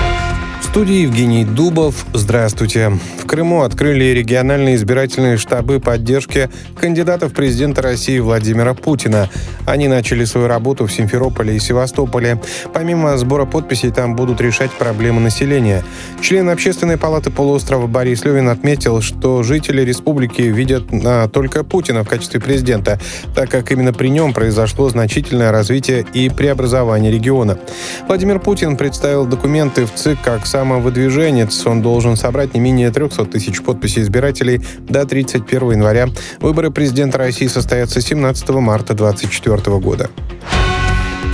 Speaker 8: Студии Евгений Дубов. Здравствуйте. В Крыму открыли региональные избирательные штабы поддержки кандидата в президенты России Владимира Путина. Они начали свою работу в Симферополе и Севастополе. Помимо сбора подписей, там будут решать проблемы населения. Член Общественной палаты полуострова Борис Левин отметил, что жители республики видят а, только Путина в качестве президента, так как именно при нем произошло значительное развитие и преобразование региона. Владимир Путин представил документы в ЦИК как самовыдвиженец. Он должен собрать не менее 300 тысяч подписей избирателей до 31 января. Выборы президента России состоятся 17 марта 2024 года.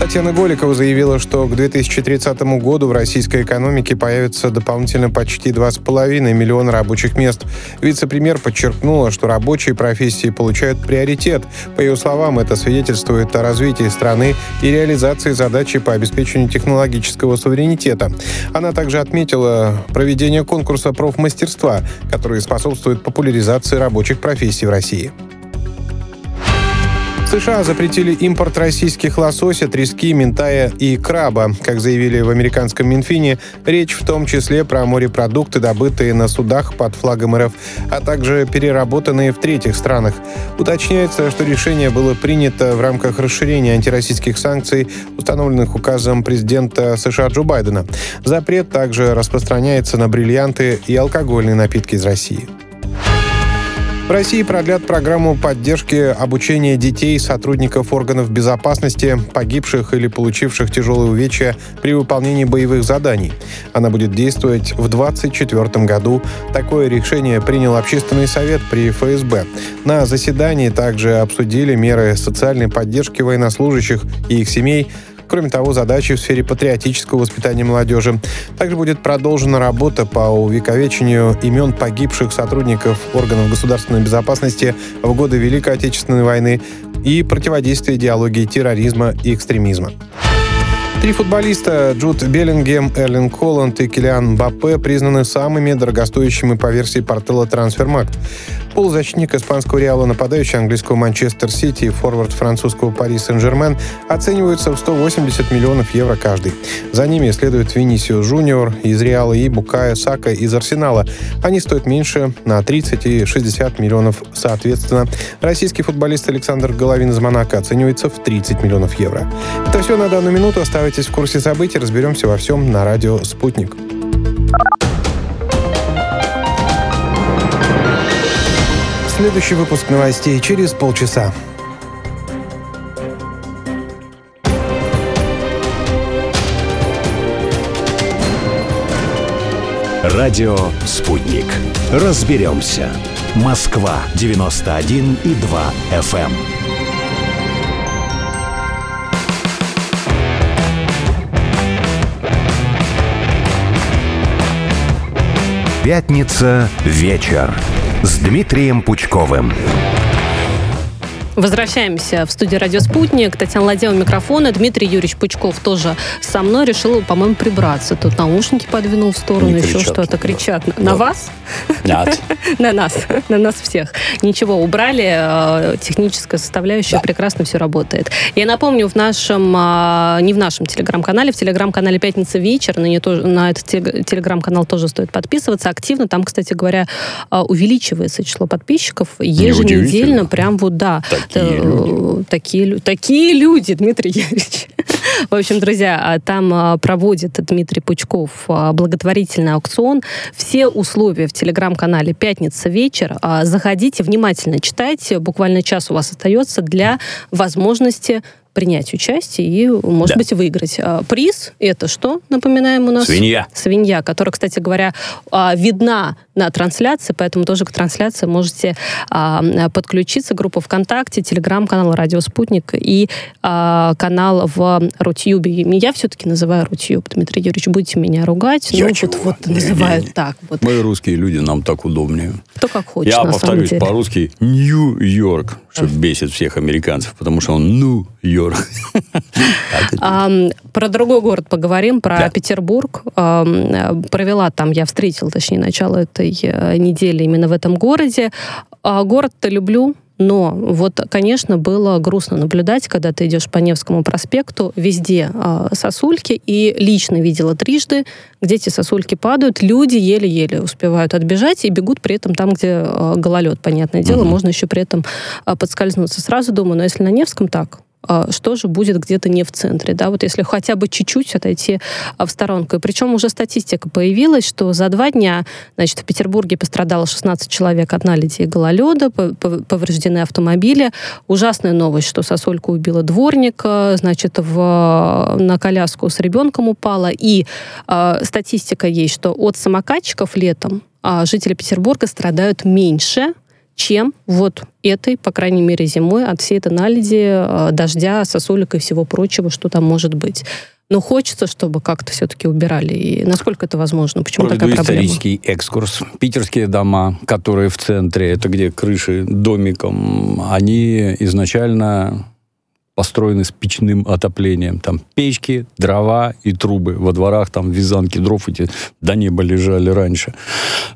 Speaker 8: Татьяна Голикова заявила, что к 2030 году в российской экономике появится дополнительно почти 2,5 миллиона рабочих мест. Вице-премьер подчеркнула, что рабочие профессии получают приоритет. По ее словам, это свидетельствует о развитии страны и реализации задачи по обеспечению технологического суверенитета. Она также отметила проведение конкурса профмастерства, который способствует популяризации рабочих профессий в России. США запретили импорт российских лосося, трески, ментая и краба. Как заявили в американском Минфине, речь в том числе про морепродукты, добытые на судах под флагом РФ, а также переработанные в третьих странах. Уточняется, что решение было принято в рамках расширения антироссийских санкций, установленных указом президента США Джо Байдена. Запрет также распространяется на бриллианты и алкогольные напитки из России. В России продлят программу поддержки обучения детей сотрудников органов безопасности, погибших или получивших тяжелые увечья при выполнении боевых заданий. Она будет действовать в 2024 году. Такое решение принял Общественный совет при ФСБ. На заседании также обсудили меры социальной поддержки военнослужащих и их семей, Кроме того, задачи в сфере патриотического воспитания молодежи. Также будет продолжена работа по увековечению имен погибших сотрудников органов государственной безопасности в годы Великой Отечественной войны и противодействия идеологии терроризма и экстремизма. Три футболиста Джуд Беллингем, Эрлин Холланд и Килиан Баппе признаны самыми дорогостоящими по версии портала Трансфермакт. Полузащитник испанского Реала, нападающий английского Манчестер Сити и форвард французского Пари Сен-Жермен оцениваются в 180 миллионов евро каждый. За ними следует Винисиус Жуниор из Реала и Букая Сака из Арсенала. Они стоят меньше на 30 и 60 миллионов соответственно. Российский футболист Александр Головин из Монако оценивается в 30 миллионов евро. Это все на данную минуту. Оставайтесь в курсе событий. Разберемся во всем на радио «Спутник». Следующий выпуск новостей через полчаса.
Speaker 9: Радио «Спутник». Разберемся. Москва, 91 и 2 FM.
Speaker 1: Пятница вечер с Дмитрием Пучковым.
Speaker 2: Возвращаемся в студию «Радио Спутник». Татьяна Ладева, микрофона. Дмитрий Юрьевич Пучков тоже со мной решил, по-моему, прибраться. Тут наушники подвинул в сторону,
Speaker 3: Не
Speaker 2: еще что-то кричат.
Speaker 3: да.
Speaker 2: На
Speaker 3: Да.
Speaker 2: вас?
Speaker 3: Нет.
Speaker 2: На нас. На нас всех. Ничего, убрали. э, Техническая составляющая прекрасно все работает. Я напомню, в нашем, а, не в нашем телеграм-канале, в телеграм-канале «Пятница вечер», на, нее тоже- на этот телег- телеграм-канал тоже стоит подписываться активно. Там, кстати говоря, а, увеличивается число подписчиков еженедельно. Прям вот, да.
Speaker 3: Такие
Speaker 2: Э,
Speaker 3: люди.
Speaker 2: Такие, такие люди, Дмитрий Юрьевич. В общем, друзья, а, там а, проводит Дмитрий Пучков а, благотворительный аукцион. Все условия в телеграм-канале «Пятница вечер». Заходите, внимательно читайте. Буквально час у вас остается для возможности принять участие и, может
Speaker 3: Да.
Speaker 2: быть, выиграть. Приз — это что, напоминаем, у нас?
Speaker 3: Свинья.
Speaker 2: Свинья, которая, кстати говоря, видна на трансляции, поэтому тоже к трансляции можете подключиться. Группа ВКонтакте, телеграм-канал «Радио Спутник» и канал в Рутюбе. И Я все-таки называю Рутюб. Дмитрий Юрьевич, будете меня ругать.
Speaker 3: Я
Speaker 2: ну,
Speaker 3: чего?
Speaker 2: вот, вот
Speaker 3: Не,
Speaker 2: называют
Speaker 3: не, не.
Speaker 2: так. Вот.
Speaker 3: Мы русские люди, нам так удобнее.
Speaker 2: Кто как хочет,
Speaker 3: Я повторюсь по-русски Нью-Йорк, что бесит всех американцев, потому что он.
Speaker 2: Ам, про другой город поговорим, про. Петербург. Э, провела там, я встретила, точнее, начало этой э, недели именно в этом городе. А, Город-то люблю, но вот, конечно, было грустно наблюдать, когда ты идешь по Невскому проспекту, везде а, сосульки, и лично видела трижды, где эти сосульки падают, люди еле-еле успевают отбежать и бегут при этом там, где а, гололед, понятное дело,
Speaker 3: Мгм.
Speaker 2: можно еще при этом а, подскользнуться. Сразу думаю, но если на Невском так, что же будет где-то не в центре, да, вот если хотя бы чуть-чуть отойти а, в сторонку. И причем уже статистика появилась, что за два дня, значит, в Петербурге пострадало 16 человек от наледи и гололеда, по- по- повреждены автомобили. Ужасная новость, что сосулька убила дворника, значит, в, на коляску с ребенком упала. И а, статистика есть, что от самокатчиков летом а, жители Петербурга страдают меньше, чем вот этой, по крайней мере, зимой от всей этой наледи, э, дождя, сосулек и всего прочего, что там может быть. Но хочется, чтобы как-то все-таки убирали. И насколько это возможно? Почему
Speaker 3: Проведу
Speaker 2: такая проблема?
Speaker 3: исторический экскурс. Питерские дома, которые в центре, это где крыши домиком, они изначально построены с печным отоплением. Там печки, дрова и трубы. Во дворах там вязанки дров эти до неба лежали раньше.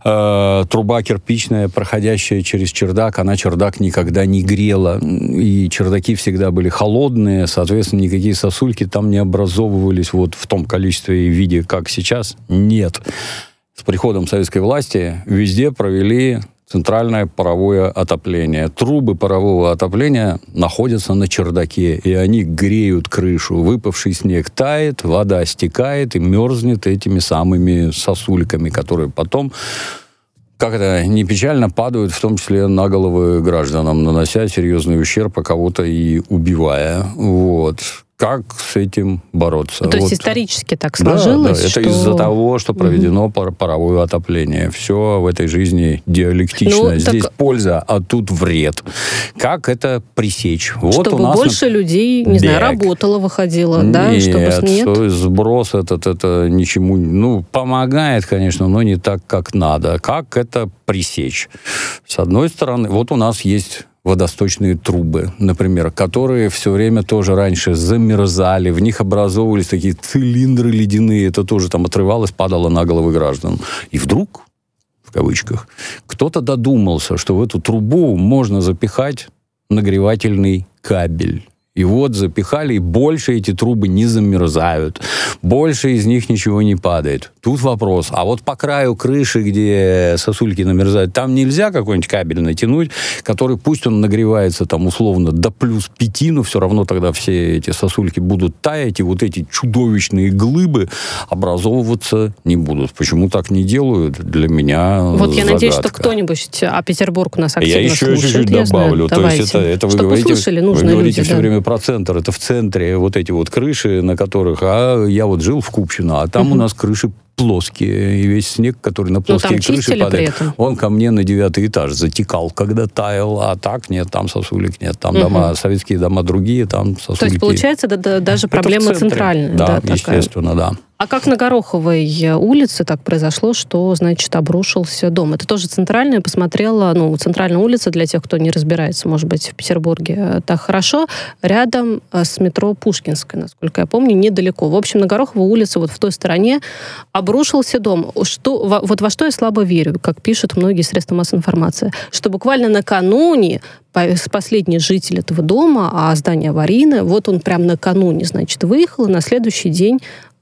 Speaker 3: Э, труба кирпичная, проходящая через чердак, она чердак никогда не грела. И чердаки всегда были холодные, соответственно, никакие сосульки там не образовывались вот в том количестве и виде, как сейчас. Нет с приходом советской власти везде провели центральное паровое отопление. Трубы парового отопления находятся на чердаке, и они греют крышу. Выпавший снег тает, вода стекает и мерзнет этими самыми сосульками, которые потом как это не печально, падают, в том числе на головы гражданам, нанося серьезный ущерб, а кого-то и убивая. Вот. Как с этим бороться?
Speaker 2: Ну, То есть
Speaker 3: Вот.
Speaker 2: исторически так
Speaker 3: Да,
Speaker 2: сложилось,
Speaker 3: да, это
Speaker 2: что...
Speaker 3: из-за того, что проведено пар- паровое отопление. Все в этой жизни диалектично.
Speaker 2: Ну,
Speaker 3: Здесь
Speaker 2: так-
Speaker 3: польза, а тут вред. Как это пресечь? Вот
Speaker 2: чтобы
Speaker 3: у нас...
Speaker 2: больше людей, не знаю,
Speaker 3: Бег.
Speaker 2: работало, выходило, да,
Speaker 3: Нет,
Speaker 2: чтобы с- нет.
Speaker 3: сброс этот, это ничему, ну, помогает, конечно, но не так, как надо. Как это пресечь? С одной стороны, вот у нас есть водосточные трубы, например, которые все время тоже раньше замерзали, в них образовывались такие цилиндры ледяные, это тоже там отрывалось, падало на головы граждан. И вдруг, в кавычках, кто-то додумался, что в эту трубу можно запихать нагревательный кабель. И вот запихали, и больше эти трубы не замерзают. Больше из них ничего не падает. Тут вопрос. А вот по краю крыши, где сосульки намерзают, там нельзя какой-нибудь кабель натянуть, который, пусть он нагревается там условно до плюс пяти, но все равно тогда все эти сосульки будут таять, и вот эти чудовищные глыбы образовываться не будут. Почему так не делают, для меня
Speaker 2: Вот я надеюсь, что
Speaker 3: загадка.
Speaker 2: кто-нибудь, а Петербург нас активно
Speaker 3: Я еще
Speaker 2: слушает.
Speaker 3: чуть-чуть
Speaker 2: я знаю.
Speaker 3: добавлю. То
Speaker 2: Давайте.
Speaker 3: есть это, это вы
Speaker 2: Чтобы
Speaker 3: говорите,
Speaker 2: услышали
Speaker 3: вы говорите
Speaker 2: люди,
Speaker 3: все
Speaker 2: да.
Speaker 3: время про центр. Это в центре вот эти вот крыши, на которых... А я вот жил в Купчино, а там у нас крыши плоские, и весь снег, который на плоские
Speaker 2: Ну,
Speaker 3: крыши падает, он ко мне на девятый этаж затекал, когда таял, а так нет, там сосулек нет, там
Speaker 2: Мгм.
Speaker 3: дома, советские дома другие, там сосульки.
Speaker 2: То есть, получается, да- да- даже
Speaker 3: Это
Speaker 2: проблема центральная.
Speaker 3: Да,
Speaker 2: такая.
Speaker 3: естественно, да.
Speaker 2: А как на Гороховой улице так произошло, что, значит, обрушился дом? Это тоже центральная, посмотрела, ну, центральная улица, для тех, кто не разбирается, может быть, в Петербурге э, так хорошо, рядом э, с метро Пушкинской, насколько я помню, недалеко. В общем, на Гороховой улице, вот в той стороне, обрушился дом. Что, во- вот во что я слабо верю, как пишут многие средства массовой информации, что буквально накануне последний житель этого дома, а здание аварийное, вот он прям накануне, значит, выехал, и на следующий день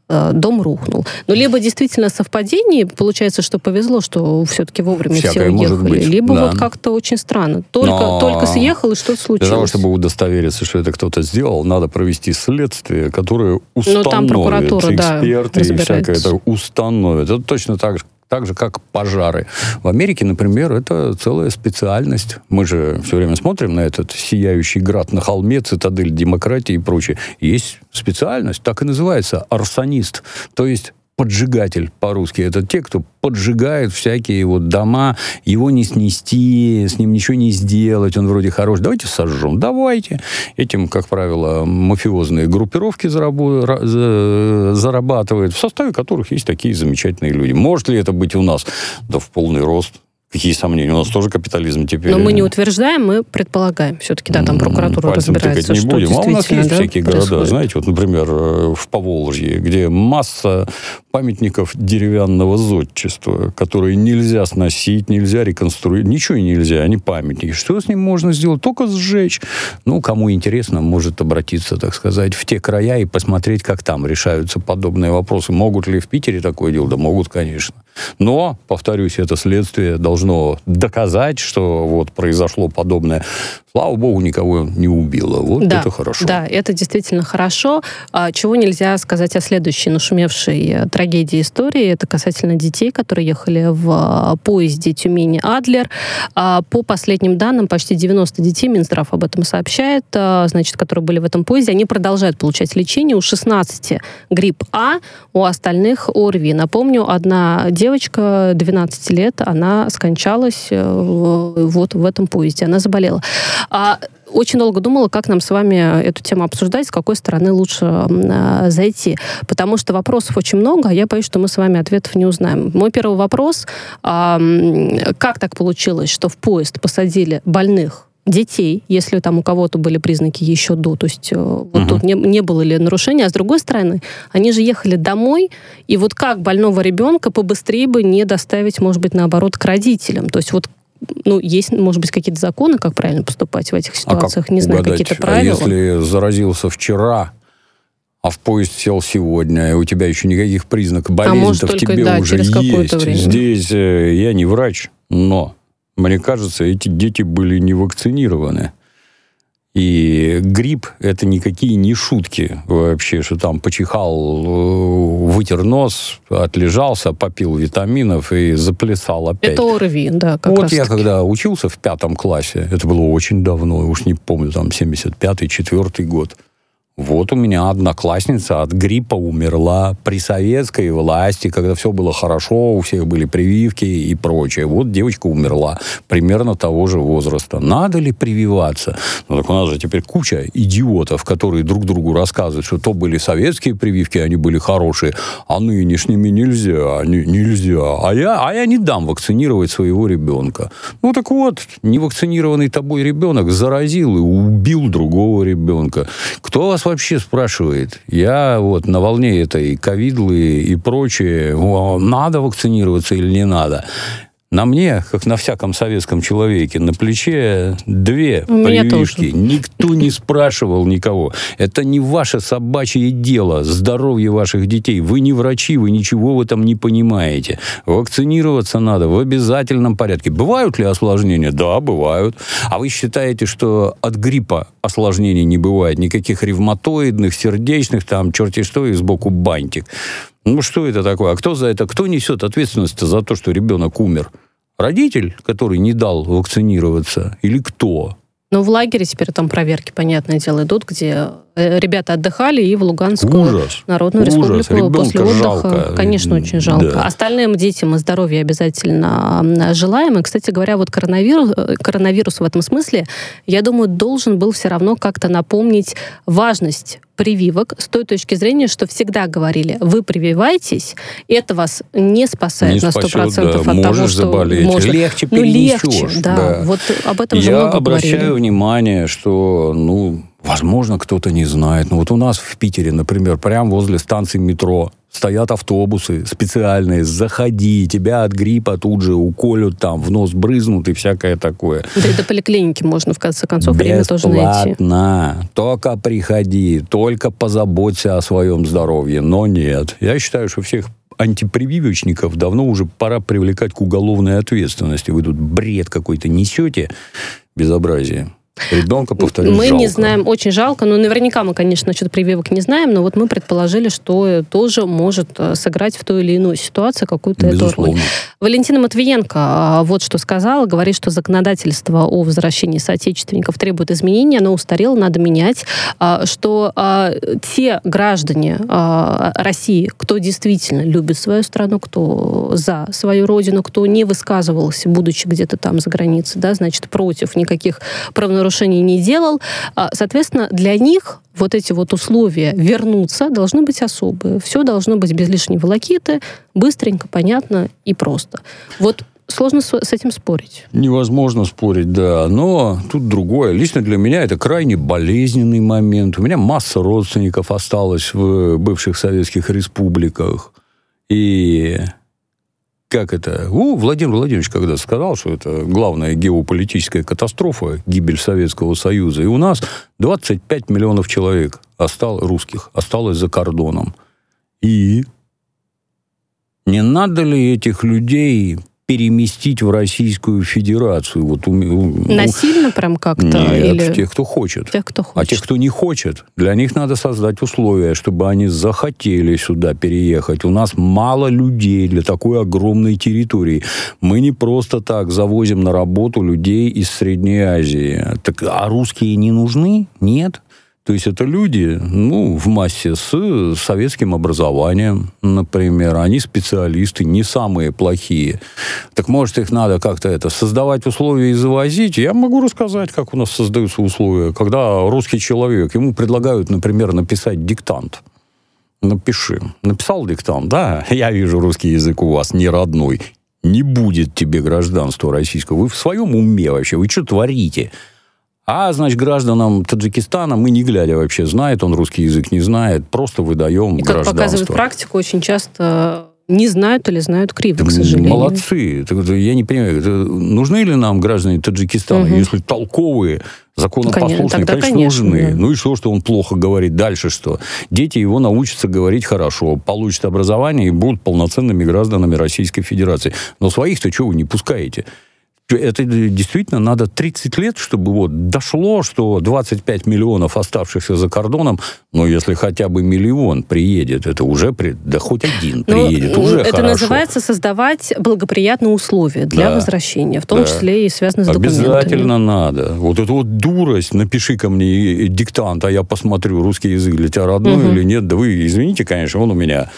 Speaker 2: дом рухнул. Но либо действительно совпадение, получается, что повезло, что все-таки вовремя все
Speaker 3: Всякое может
Speaker 2: уехали, либо
Speaker 3: да.
Speaker 2: вот как-то очень странно. Только,
Speaker 3: Но
Speaker 2: только съехал, и что-то случилось.
Speaker 3: Для того, чтобы удостовериться, что это кто-то сделал, надо провести следствие, которое установит.
Speaker 2: Ну, там прокуратура, да,
Speaker 3: эксперты и всякое это установит. Это точно так же, так же, как пожары. В Америке, например, это целая специальность. Мы же все время смотрим на этот сияющий град на холме, цитадель демократии и прочее. Есть специальность, так и называется, арсонист. То есть поджигатель по-русски. Это те, кто поджигает всякие вот дома, его не снести, с ним ничего не сделать, он вроде хорош. Давайте сожжем. Давайте. Этим, как правило, мафиозные группировки зарабатывают, в составе которых есть такие замечательные люди. Может ли это быть у нас? Да в полный рост. Какие сомнения? У нас тоже капитализм теперь.
Speaker 2: Но мы не утверждаем, мы предполагаем. Все-таки, да, там прокуратура
Speaker 3: Пальцем
Speaker 2: разбирается,
Speaker 3: не
Speaker 2: что
Speaker 3: будем. А у нас есть
Speaker 2: да,
Speaker 3: всякие города,
Speaker 2: происходит.
Speaker 3: знаете, вот, например, э, в Поволжье, где масса памятников деревянного зодчества, которые нельзя сносить, нельзя реконструировать, ничего нельзя, они памятники. Что с ним можно сделать? Только сжечь. Ну, кому интересно, может обратиться, так сказать, в те края и посмотреть, как там решаются подобные вопросы. Могут ли в Питере такое дело? Да могут, конечно. Но, повторюсь, это следствие должно доказать, что вот произошло подобное. Слава богу, никого не убило. Вот
Speaker 2: да,
Speaker 3: это хорошо.
Speaker 2: Да, это действительно хорошо. А, чего нельзя сказать о следующей нашумевшей э, трагедии истории? Это касательно детей, которые ехали в а, поезде Тюмени-Адлер. А, по последним данным, почти 90 детей, Минздрав об этом сообщает, а, значит, которые были в этом поезде, они продолжают получать лечение. У 16 грипп А, у остальных ОРВИ. Напомню, одна девочка 12 лет, она скончалась э, вот в этом поезде, она заболела. А, очень долго думала, как нам с вами эту тему обсуждать, с какой стороны лучше а, зайти. Потому что вопросов очень много, а я боюсь, что мы с вами ответов не узнаем. Мой первый вопрос. м, как так получилось, что в поезд посадили больных детей, если там у кого-то были признаки еще до, то есть э, вот
Speaker 3: Мгм.
Speaker 2: тут не, не было ли нарушения, а с другой стороны, они же ехали домой, и вот как больного ребенка побыстрее бы не доставить, может быть, наоборот, к родителям, то есть вот ну, есть, может быть, какие-то законы, как правильно поступать в этих
Speaker 3: А как
Speaker 2: ситуациях, не знаю, какие-то
Speaker 3: А
Speaker 2: правила.
Speaker 3: если заразился вчера, а в поезд сел сегодня, и у тебя еще никаких признаков
Speaker 2: А
Speaker 3: болезни-то в
Speaker 2: только,
Speaker 3: тебе
Speaker 2: да,
Speaker 3: уже есть.
Speaker 2: время.
Speaker 3: Здесь э, я не врач, но мне кажется, эти дети были не вакцинированы. И грипп – это никакие не шутки вообще, что там почихал, э, вытер нос, отлежался, попил витаминов и заплясал опять.
Speaker 2: Это ОРВИ, да, как
Speaker 3: вот
Speaker 2: раз
Speaker 3: я
Speaker 2: таки.
Speaker 3: когда учился в пятом классе, это было очень давно, уж не помню, там 75-й, 4 год. Вот у меня одноклассница от гриппа умерла при советской власти, когда все было хорошо, у всех были прививки и прочее. Вот девочка умерла примерно того же возраста. Надо ли прививаться? Ну так у нас же теперь куча идиотов, которые друг другу рассказывают, что то были советские прививки, они были хорошие, а нынешними нельзя, не- нельзя. А я, а я не дам вакцинировать своего ребенка. Ну так вот, невакцинированный тобой ребенок заразил и убил другого ребенка. Кто вас вообще спрашивает? Я вот на волне этой ковидлы и прочее, надо вакцинироваться или не надо? На мне, как на всяком советском человеке, на плече две
Speaker 2: У
Speaker 3: прививки. Никто не спрашивал никого. Это не ваше собачье дело, здоровье ваших детей. Вы не врачи, вы ничего в этом не понимаете. Вакцинироваться надо в обязательном порядке. Бывают ли осложнения? Да, бывают. А вы считаете, что от гриппа осложнений не бывает? Никаких ревматоидных, сердечных, там, черти что, и сбоку бантик. Ну, что это такое? А кто за это? Кто несет ответственность за то, что ребенок умер? Родитель, который не дал вакцинироваться? Или кто?
Speaker 2: Ну, в лагере теперь там проверки, понятное дело, идут, где ребята отдыхали и в Луганскую
Speaker 3: Ужас.
Speaker 2: Народную
Speaker 3: Ужас.
Speaker 2: Республику
Speaker 3: Ребенка
Speaker 2: после отдыха.
Speaker 3: жалко.
Speaker 2: Конечно, очень жалко.
Speaker 3: Да.
Speaker 2: Остальным детям и здоровья обязательно желаем. И, кстати говоря, вот коронавирус, э, коронавирус в этом смысле, я думаю, должен был все равно как-то напомнить важность прививок с той точки зрения, что всегда говорили, вы прививаетесь, это вас не спасает
Speaker 3: Не
Speaker 2: на 100%
Speaker 3: спасет, да.
Speaker 2: от того,
Speaker 3: Можешь
Speaker 2: что
Speaker 3: заболеть.
Speaker 2: можно.
Speaker 3: Легче
Speaker 2: ну, легче, да.
Speaker 3: да.
Speaker 2: Вот об этом
Speaker 3: Я
Speaker 2: много
Speaker 3: обращаю
Speaker 2: говорили.
Speaker 3: внимание, что, ну, возможно, кто-то не знает. Но вот у нас в Питере, например, прямо возле станции метро стоят автобусы специальные. Заходи, тебя от гриппа тут же уколют, там в нос брызнут и всякое такое.
Speaker 2: Да и до поликлиники можно, в конце концов, время тоже найти.
Speaker 3: Бесплатно. Только приходи, только позаботься о своем здоровье. Но нет. Я считаю, что всех антипрививочников давно уже пора привлекать к уголовной ответственности. Вы тут бред какой-то несете, безобразие. Ребенка, повторюсь,
Speaker 2: Мы не
Speaker 3: жалко.
Speaker 2: знаем, очень жалко, но наверняка мы, конечно, насчет прививок не знаем, но вот мы предположили, что тоже может э, сыграть в той или иной ситуации какую-то эту роль. Валентина Матвиенко а, вот что сказала, говорит, что законодательство о возвращении соотечественников требует изменения, оно устарело, надо менять, а, что а, те граждане России, кто действительно любит свою страну, кто за свою родину, кто не высказывался, будучи где-то там за границей, да, значит, против никаких правонарушений не делал, а, соответственно, для них вот эти вот условия вернуться должны быть особые. Все должно быть без лишней волокиты, быстренько, понятно и просто. Вот сложно с этим спорить.
Speaker 3: Невозможно спорить, да. Но тут другое. Лично для меня это крайне болезненный момент. У меня масса родственников осталось в бывших советских республиках. И как это? Ну, Владимир Владимирович когда сказал, что это главная геополитическая катастрофа, гибель Советского Союза. И у нас 25 миллионов человек осталось, русских осталось за кордоном. И не надо ли этих людей переместить в Российскую Федерацию? Вот у, у-
Speaker 2: Насильно прям как-то?
Speaker 3: Нет,
Speaker 2: или
Speaker 3: тех, кто хочет.
Speaker 2: тех, кто
Speaker 3: А
Speaker 2: хочет?
Speaker 3: тех, кто не хочет, для них надо создать условия, чтобы они захотели сюда переехать. У нас мало людей для такой огромной территории. Мы не просто так завозим на работу людей из Средней Азии. Так, а русские не нужны? Нет. То есть это люди, ну, в массе с советским образованием, например. Они специалисты, не самые плохие. Так может, их надо как-то это создавать условия и завозить? Я могу рассказать, как у нас создаются условия. Когда русский человек, ему предлагают, например, написать диктант. Напиши. Написал диктант, да, я вижу русский язык у вас не родной. Не будет тебе гражданства российского. Вы в своем уме вообще? Вы что творите? А, значит, гражданам Таджикистана мы не глядя вообще, знает он русский язык, не знает, просто выдаем
Speaker 2: И, как
Speaker 3: гражданство.
Speaker 2: показывает практика, очень часто не знают или знают криво, к сожалению.
Speaker 3: Молодцы. Я не понимаю, нужны ли нам граждане Таджикистана,
Speaker 2: Мгм.
Speaker 3: если толковые, законопослушные,
Speaker 2: Конечно, тогда,
Speaker 3: конечно,
Speaker 2: конечно,
Speaker 3: нужны.
Speaker 2: да.
Speaker 3: Ну и что, что он плохо говорит? Дальше что? Дети его научатся говорить хорошо, получат образование и будут полноценными гражданами Российской Федерации. Но своих-то чего вы не пускаете? Это действительно надо 30 лет, чтобы вот дошло, что 25 миллионов оставшихся за кордоном, но если хотя бы миллион приедет, это уже, при- да хоть один
Speaker 2: Ну,
Speaker 3: приедет,
Speaker 2: ну,
Speaker 3: уже
Speaker 2: это
Speaker 3: хорошо.
Speaker 2: называется создавать благоприятные условия для
Speaker 3: Да.
Speaker 2: возвращения, в том
Speaker 3: Да.
Speaker 2: числе и связано с документами.
Speaker 3: Обязательно надо. Вот эту вот дурость, напиши ко мне диктант, а я посмотрю, русский язык для тебя родной
Speaker 2: Мгм.
Speaker 3: или нет. Да вы извините, конечно, он у меня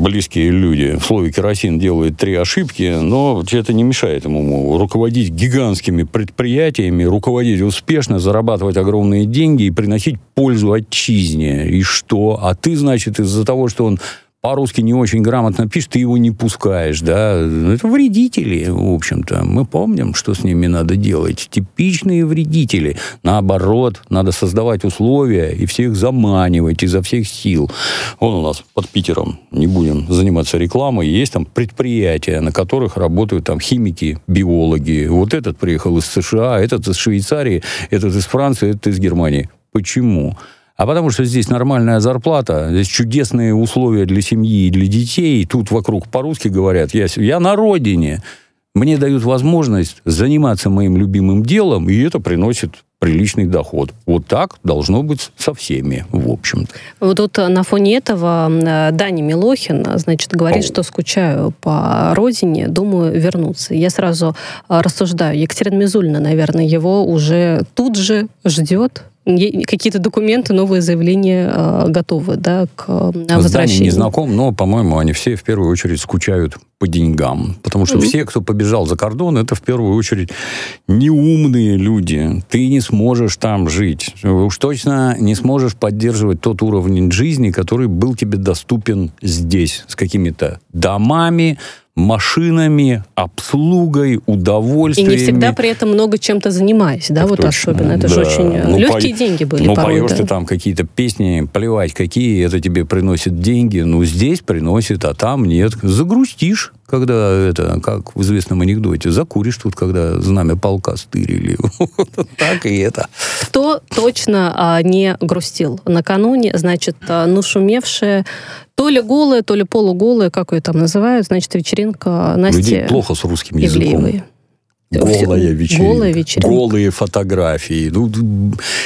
Speaker 3: близкие люди. В слове керосин делают три ошибки, но это не мешает ему руководить гигантскими предприятиями, руководить успешно, зарабатывать огромные деньги и приносить пользу отчизне. И что? А ты, значит, из-за того, что он по-русски не очень грамотно пишет, ты его не пускаешь, да. Это вредители, в общем-то. Мы помним, что с ними надо делать. Типичные вредители. Наоборот, надо создавать условия и всех заманивать изо всех сил. Вон у нас под Питером, не будем заниматься рекламой, есть там предприятия, на которых работают там химики, биологи. Вот этот приехал из США, этот из Швейцарии, этот из Франции, этот из Германии. Почему? А потому что здесь нормальная зарплата, здесь чудесные условия для семьи и для детей. Тут вокруг по-русски говорят, я, я на родине. Мне дают возможность заниматься моим любимым делом, и это приносит приличный доход. Вот так должно быть со всеми, в общем-то.
Speaker 2: Вот тут э, на фоне этого э, Дани Милохин, э, значит, говорит, что скучаю по родине, думаю вернуться. Я сразу рассуждаю. Екатерина Мизулина, наверное, его уже тут же ждет какие-то документы, новые заявления э, готовы, да, к э, возвращению.
Speaker 3: не знаком, но, по-моему, они все в первую очередь скучают по деньгам. Потому что
Speaker 2: Мгм.
Speaker 3: все, кто побежал за кордон, это в первую очередь неумные люди. Ты не сможешь там жить. Уж точно не сможешь поддерживать тот уровень жизни, который был тебе доступен здесь. С какими-то домами, машинами, обслугой,
Speaker 2: И
Speaker 3: удовольствиями.
Speaker 2: не всегда при этом много чем-то занимаясь, да,
Speaker 3: Так
Speaker 2: вот
Speaker 3: точно,
Speaker 2: особенно. Это же
Speaker 3: да.
Speaker 2: очень э,
Speaker 3: Ну,
Speaker 2: легкие
Speaker 3: пой-
Speaker 2: деньги были
Speaker 3: Ну,
Speaker 2: порой.
Speaker 3: поешь
Speaker 2: да.
Speaker 3: ты там какие-то песни, плевать какие, это тебе приносит деньги. Ну, здесь приносит, а там нет. Загрустишь, когда это, как в известном анекдоте, закуришь тут, когда знамя полка стырили. Так и это.
Speaker 2: Кто точно а, не грустил накануне, значит, а, ну, шумевшая, то ли голая, то ли полуголая, как ее там называют, значит, вечеринка
Speaker 3: У людей
Speaker 2: Насти
Speaker 3: плохо с русским языком.
Speaker 2: Ивлеевой.
Speaker 3: Голая вечеринка.
Speaker 2: Голая вечеринка.
Speaker 3: Голые фотографии. Ну,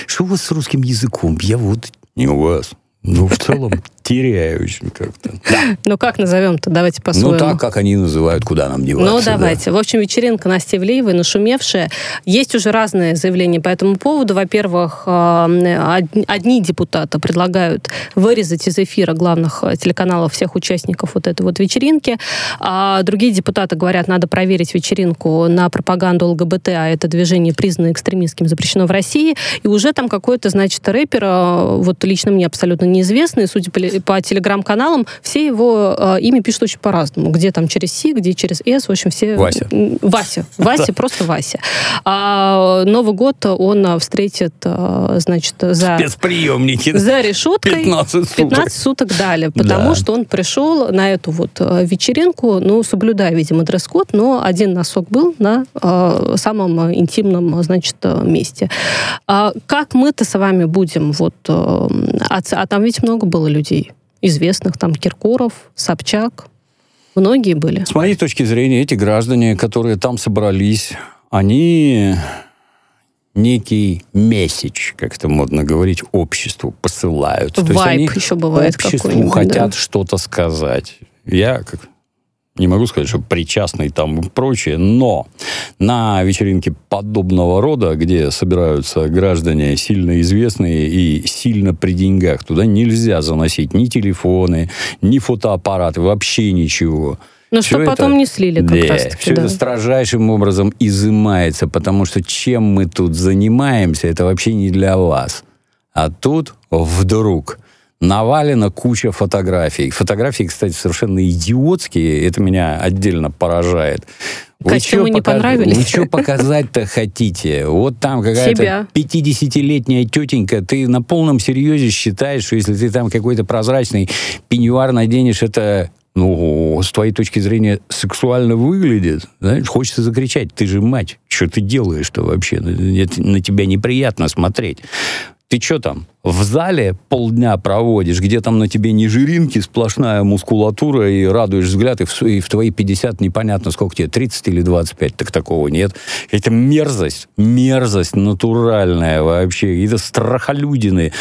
Speaker 3: что у вас с русским языком? Я вот не у вас. Ну, в целом, теряюсь как-то. Да.
Speaker 2: Ну, как назовем-то? Давайте по-своему.
Speaker 3: Ну, так, как они называют, куда нам деваться.
Speaker 2: Ну,
Speaker 3: да.
Speaker 2: давайте. В общем, вечеринка Насти Ивлеевой, нашумевшая. Есть уже разные заявления по этому поводу. Во-первых, э, од- одни депутаты предлагают вырезать из эфира главных э, телеканалов всех участников вот этой вот вечеринки. А другие депутаты говорят, надо проверить вечеринку на пропаганду ЛГБТ, а это движение признано экстремистским, запрещено в России. И уже там какой-то, значит, рэпер, э, вот лично мне абсолютно неизвестный, судя по, по телеграм-каналам, все его э, имя пишут очень по-разному. Где там через Си, где через С, в общем, все...
Speaker 3: Вася.
Speaker 2: Вася. Вася, просто Вася. А Новый год он а, встретит, а, значит, за...
Speaker 3: Спецприемники.
Speaker 2: За решеткой
Speaker 3: 15 суток.
Speaker 2: 15 суток дали, потому
Speaker 3: Да.
Speaker 2: что он пришел на эту вот э, вечеринку, ну, соблюдая, видимо, дресс-код, но один носок был на э, самом э, интимном, значит, э, месте. А как мы-то с вами будем вот... э, а, а там ведь много было людей известных, там Киркоров, Собчак, многие были.
Speaker 3: С моей точки зрения, эти граждане, которые там собрались, они некий месседж, как это модно говорить, обществу посылают. То есть они
Speaker 2: еще бывает
Speaker 3: обществу хотят
Speaker 2: да.
Speaker 3: что-то сказать. Я как не могу сказать, что причастный там и прочее, но на вечеринке подобного рода, где собираются граждане сильно известные и сильно при деньгах, туда нельзя заносить ни телефоны, ни фотоаппараты, вообще ничего.
Speaker 2: Ну,
Speaker 3: Всё
Speaker 2: что
Speaker 3: это-
Speaker 2: потом не слили как
Speaker 3: Да,
Speaker 2: раз-таки,
Speaker 3: все
Speaker 2: да.
Speaker 3: это строжайшим образом изымается, потому что чем мы тут занимаемся, это вообще не для вас. А тут вдруг навалена куча фотографий. Фотографии, кстати, совершенно идиотские. Это меня отдельно поражает.
Speaker 2: Костюмы не понравились?
Speaker 3: Вы что показать-то хотите? Вот там какая-то
Speaker 2: Себя.
Speaker 3: 50-летняя тетенька, ты на полном серьезе считаешь, что если ты там какой-то прозрачный пеньюар наденешь, это ну, с твоей точки зрения, сексуально выглядит, знаешь, хочется закричать, ты же мать, что ты делаешь-то вообще? Это на тебя неприятно смотреть. Ты что там, в зале полдня проводишь, где там на тебе не жиринки, сплошная мускулатура, и радуешь взгляд, и в, и в твои 50 непонятно сколько тебе, 30 или 25, так такого нет. Это мерзость, мерзость натуральная вообще, это страхолюдины.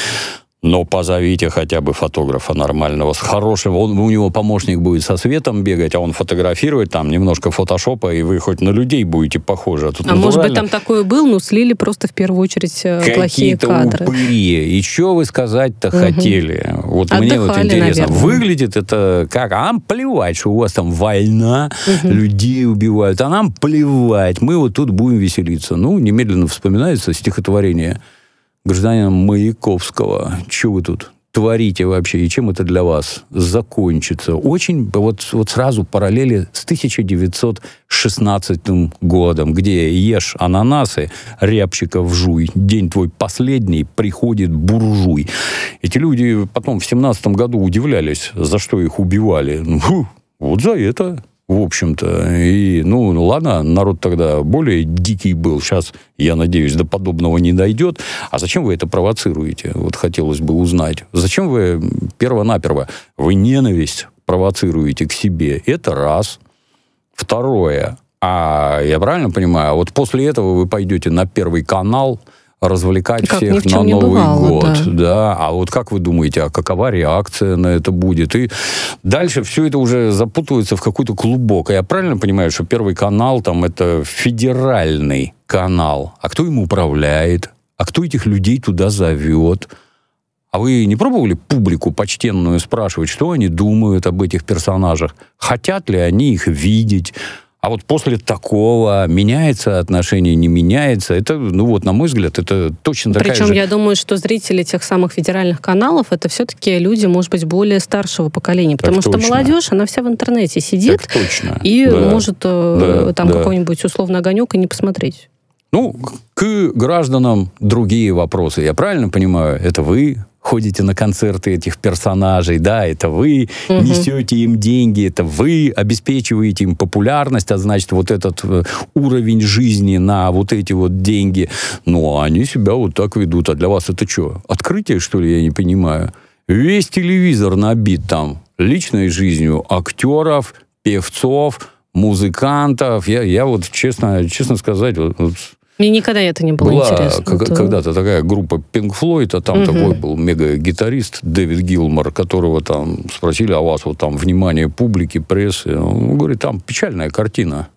Speaker 3: Но позовите хотя бы фотографа нормального, с хорошим. Он, у него помощник будет со светом бегать, а он фотографирует там немножко фотошопа, и вы хоть на людей будете похожи. А, тут
Speaker 2: А может быть, там такое был, но слили просто в первую очередь э, плохие
Speaker 3: какие-то
Speaker 2: кадры.
Speaker 3: упыри. И что вы сказать-то
Speaker 2: Мгм.
Speaker 3: хотели? Вот мне вот
Speaker 2: Отдыхали,
Speaker 3: интересно.
Speaker 2: наверное.
Speaker 3: Выглядит это как? А нам плевать, что у вас там война, людей убивают. А нам плевать. Мы вот тут будем веселиться. Ну, немедленно вспоминается стихотворение гражданина Маяковского. Что вы тут творите вообще, и чем это для вас закончится? Очень вот, вот сразу параллели с 1916 годом, где ешь ананасы, рябчиков жуй, день твой последний, приходит буржуй. Эти люди потом в 17 году удивлялись, за что их убивали. Ну, вот за это в общем-то. И, ну, ладно, народ тогда более дикий был. Сейчас, я надеюсь, до подобного не дойдет. А зачем вы это провоцируете? Вот хотелось бы узнать. Зачем вы перво-наперво, вы ненависть провоцируете к себе? Это раз. Второе. А я правильно понимаю, вот после этого вы пойдете на Первый канал развлекать
Speaker 2: Как
Speaker 3: всех на Новый
Speaker 2: бывало,
Speaker 3: год.
Speaker 2: да.
Speaker 3: Да, а вот как вы думаете, а какова реакция на это будет? И дальше все это уже запутывается в какой-то клубок. А я правильно понимаю, что Первый канал там это федеральный канал. А кто им управляет? А кто этих людей туда зовет? А вы не пробовали публику почтенную спрашивать, что они думают об этих персонажах? Хотят ли они их видеть? А вот после такого меняется отношение, не меняется. Это, ну вот, на мой взгляд, это точно такая
Speaker 2: Причем
Speaker 3: же...
Speaker 2: я думаю, что зрители тех самых федеральных каналов это все-таки люди, может быть, более старшего поколения. Потому
Speaker 3: Так
Speaker 2: что молодежь, она вся в интернете сидит
Speaker 3: Так точно.
Speaker 2: и
Speaker 3: Да.
Speaker 2: может э,
Speaker 3: Да,
Speaker 2: там
Speaker 3: да.
Speaker 2: какой-нибудь условно огонек и не посмотреть.
Speaker 3: Ну, к гражданам другие вопросы. Я правильно понимаю? Это вы ходите на концерты этих персонажей, да, это вы
Speaker 2: Мгм.
Speaker 3: несете им деньги, это вы обеспечиваете им популярность, а значит, вот этот э, уровень жизни на вот эти вот деньги. Ну, а они себя вот так ведут. А для вас это что? Открытие, что ли, я не понимаю? Весь телевизор набит там личной жизнью актеров, певцов, музыкантов. Я, я вот, честно, честно сказать, вот- вот
Speaker 2: Мне никогда это не было
Speaker 3: была
Speaker 2: интересно.
Speaker 3: к-
Speaker 2: Это-
Speaker 3: когда-то такая группа Pink Floyd, а там
Speaker 2: Мгм.
Speaker 3: такой был мега-гитарист Дэвид Гилмор, которого там спросили, а у вас вот там внимание публики, прессы? Он говорит, там печальная картина.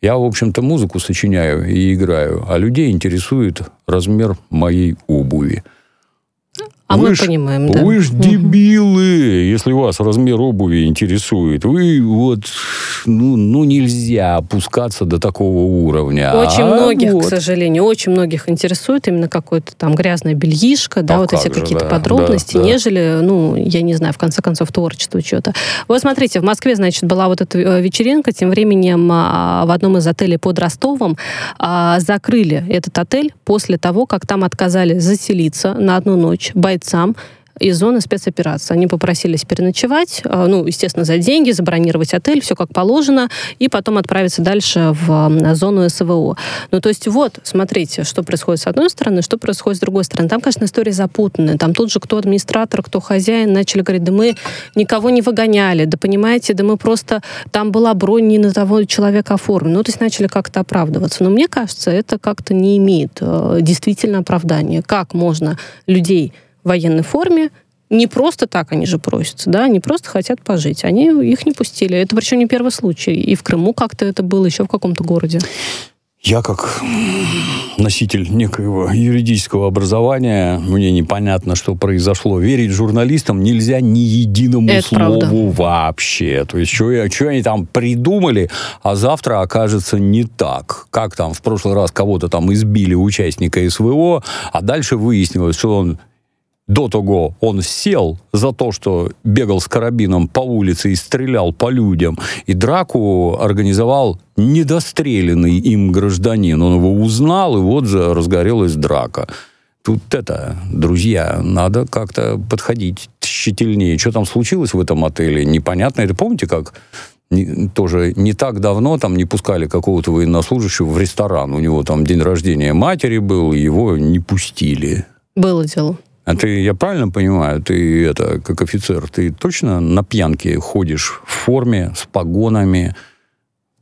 Speaker 3: Я, в общем-то, музыку сочиняю и играю, а людей интересует размер моей обуви.
Speaker 2: А мы
Speaker 3: Вы ж-
Speaker 2: понимаем, да.
Speaker 3: Вы ж дебилы, если вас размер обуви интересует. Вы вот, ну, ну нельзя опускаться до такого уровня.
Speaker 2: Очень
Speaker 3: А
Speaker 2: многих,
Speaker 3: вот.
Speaker 2: к сожалению, очень многих интересует именно какое-то там грязное бельишко, да,
Speaker 3: А
Speaker 2: вот эти какие-то
Speaker 3: да,
Speaker 2: подробности,
Speaker 3: да, да.
Speaker 2: нежели, ну, я не знаю, в конце концов, творчество что-то. Вот смотрите, в Москве, значит, была вот эта э, вечеринка, тем временем а, в одном из отелей под Ростовом а, закрыли этот отель после того, как там отказали заселиться на одну ночь бойцам из зоны спецоперации. Они попросились переночевать, э, ну, естественно, за деньги, забронировать отель, все как положено, и потом отправиться дальше в зону СВО. Ну, то есть вот, смотрите, что происходит с одной стороны, что происходит с другой стороны. Там, конечно, история запутанная. Там тут же кто администратор, кто хозяин, начали говорить, да мы никого не выгоняли, да понимаете, да мы просто... Там была бронь не на того человека оформлена. Ну, то есть начали как-то оправдываться. Но мне кажется, это как-то не имеет э, действительно оправдания. Как можно людей военной форме не просто так они же просятся, да, они просто хотят пожить. Они их не пустили. Это причем не первый случай. И в Крыму как-то это было, еще в каком-то городе.
Speaker 3: Я как носитель некоего юридического образования, мне непонятно, что произошло. Верить журналистам нельзя ни единому
Speaker 2: Это
Speaker 3: слову
Speaker 2: правда.
Speaker 3: вообще. То есть, что, они там придумали, а завтра окажется не так. Как там в прошлый раз кого-то там избили участника СВО, а дальше выяснилось, что он до того он сел за то, что бегал с карабином по улице и стрелял по людям, и драку организовал недостреленный им гражданин. Он его узнал, и вот же разгорелась драка. Тут это, друзья, надо как-то подходить тщательнее. Что там случилось в этом отеле, непонятно. Это помните, как тоже не так давно там не пускали какого-то военнослужащего в ресторан. У него там день рождения матери был, его не пустили.
Speaker 2: Было дело.
Speaker 3: А ты, я правильно понимаю, ты это, как офицер, ты точно на пьянке ходишь в форме, с погонами?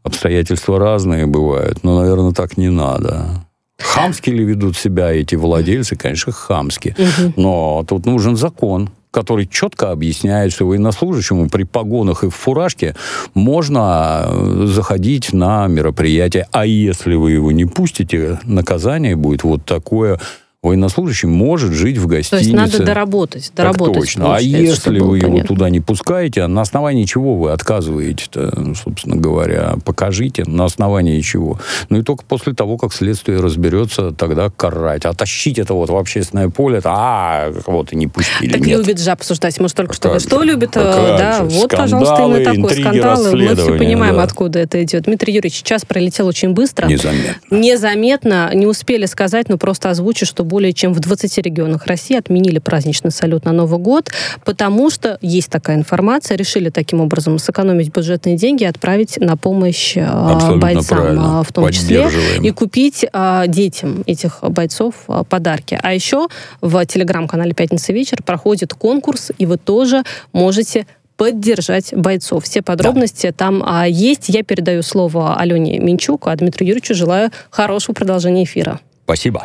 Speaker 3: Обстоятельства разные бывают, но, наверное, так не надо. Хамски ли ведут себя эти владельцы? Конечно, хамски. Но тут нужен закон, который четко объясняет, что военнослужащему при погонах и в фуражке можно э, заходить на мероприятие. А если вы его не пустите, наказание будет вот такое. Военнослужащий может жить в
Speaker 2: То
Speaker 3: гостинице.
Speaker 2: есть надо доработать.
Speaker 3: Так
Speaker 2: доработать
Speaker 3: точно. А если
Speaker 2: чтобы было
Speaker 3: вы его
Speaker 2: понятно.
Speaker 3: туда не пускаете, на основании чего вы отказываете-то, собственно говоря? Покажите, на основании чего. Ну и только после того, как следствие разберется, тогда карать. А тащить это вот в общественное поле, а, кого-то не пустили.
Speaker 2: Так
Speaker 3: Нет.
Speaker 2: любит же обсуждать. Мы же только что...
Speaker 3: как
Speaker 2: Что
Speaker 3: же,
Speaker 2: любит?
Speaker 3: а
Speaker 2: э,
Speaker 3: как
Speaker 2: Да,
Speaker 3: же.
Speaker 2: вот, пожалуйста,
Speaker 3: Скандалы,
Speaker 2: именно такой
Speaker 3: интриги,
Speaker 2: скандал. Мы все понимаем,
Speaker 3: да.
Speaker 2: откуда это идет. Дмитрий Юрьевич, час пролетел очень быстро.
Speaker 3: Незаметно.
Speaker 2: Незаметно, не успели сказать, но просто озвучу, что более чем в 20 регионах России отменили праздничный салют на Новый год, потому что есть такая информация, решили таким образом сэкономить бюджетные деньги и отправить на помощь э,
Speaker 3: Абсолютно
Speaker 2: бойцам
Speaker 3: правильно.
Speaker 2: э, в том числе и купить э, детям этих бойцов э, подарки. А еще в телеграм-канале «Пятница вечер» проходит конкурс, и вы тоже можете поддержать бойцов. Все подробности там а, есть. Я передаю слово Алене Минчук, а Дмитрию Юрьевичу желаю хорошего продолжения эфира.
Speaker 3: Спасибо.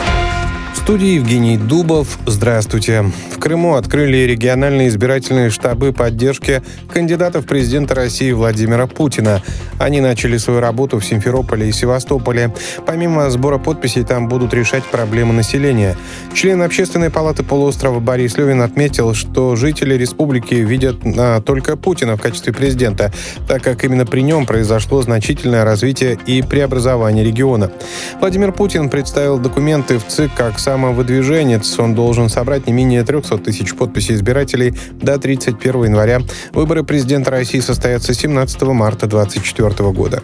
Speaker 8: Студии Евгений Дубов. Здравствуйте. В Крыму открыли региональные избирательные штабы поддержки кандидатов президента России Владимира Путина. Они начали свою работу в Симферополе и Севастополе. Помимо сбора подписей, там будут решать проблемы населения. Член Общественной палаты полуострова Борис Левин отметил, что жители республики видят а, только Путина в качестве президента, так как именно при нем произошло значительное развитие и преобразование региона. Владимир Путин представил документы в ЦИК как самовыдвиженец. Он должен собрать не менее 300 тысяч подписей избирателей до 31 января. Выборы президента России состоятся 17 марта 2024 года.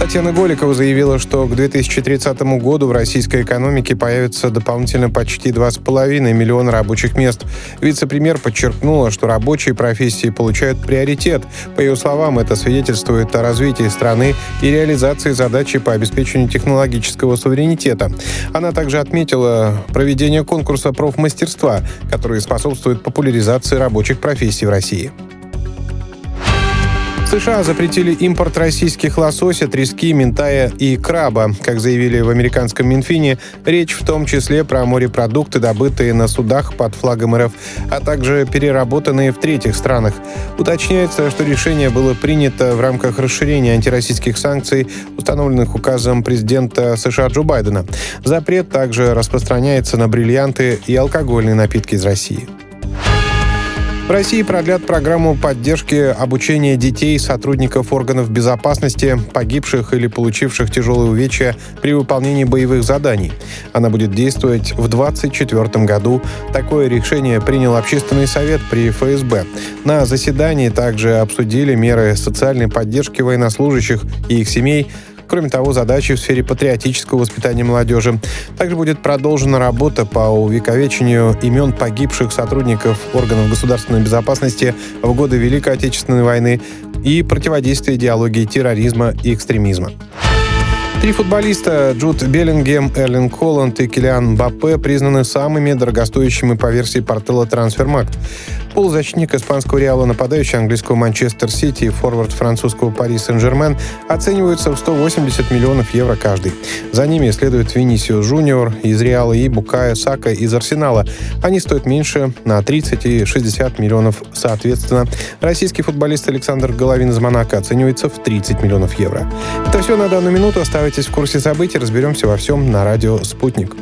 Speaker 8: Татьяна Голикова заявила, что к 2030 году в российской экономике появится дополнительно почти 2,5 миллиона рабочих мест. Вице-премьер подчеркнула, что рабочие профессии получают приоритет. По ее словам, это свидетельствует о развитии страны и реализации задачи по обеспечению технологического суверенитета. Она также отметила проведение конкурса профмастерства, который способствует популяризации рабочих профессий в России. США запретили импорт российских лосося, трески, ментая и краба. Как заявили в американском Минфине, речь в том числе про морепродукты, добытые на судах под флагом РФ, а также переработанные в третьих странах. Уточняется, что решение было принято в рамках расширения антироссийских санкций, установленных указом президента США Джо Байдена. Запрет также распространяется на бриллианты и алкогольные напитки из России. В России продлят программу поддержки обучения детей сотрудников органов безопасности, погибших или получивших тяжелые увечья при выполнении боевых заданий. Она будет действовать в 2024 году. Такое решение принял Общественный совет при ФСБ. На заседании также обсудили меры социальной поддержки военнослужащих и их семей, Кроме того, задачи в сфере патриотического воспитания молодежи. Также будет продолжена работа по увековечению имен погибших сотрудников органов государственной безопасности в годы Великой Отечественной войны и противодействия идеологии терроризма и экстремизма. Три футболиста Джуд Беллингем, Эрлин Холланд и Килиан Баппе признаны самыми дорогостоящими по версии портала Трансфермакт. Полузащитник испанского Реала, нападающий английского Манчестер Сити и форвард французского Пари Сен-Жермен оцениваются в 180 миллионов евро каждый. За ними следует Винисиус Жуниор из Реала и Букая Сака из Арсенала. Они стоят меньше на 30 и 60 миллионов соответственно. Российский футболист Александр Головин из Монако оценивается в 30 миллионов евро. Это все на данную минуту. Оставайтесь в курсе событий. Разберемся во всем на радио «Спутник».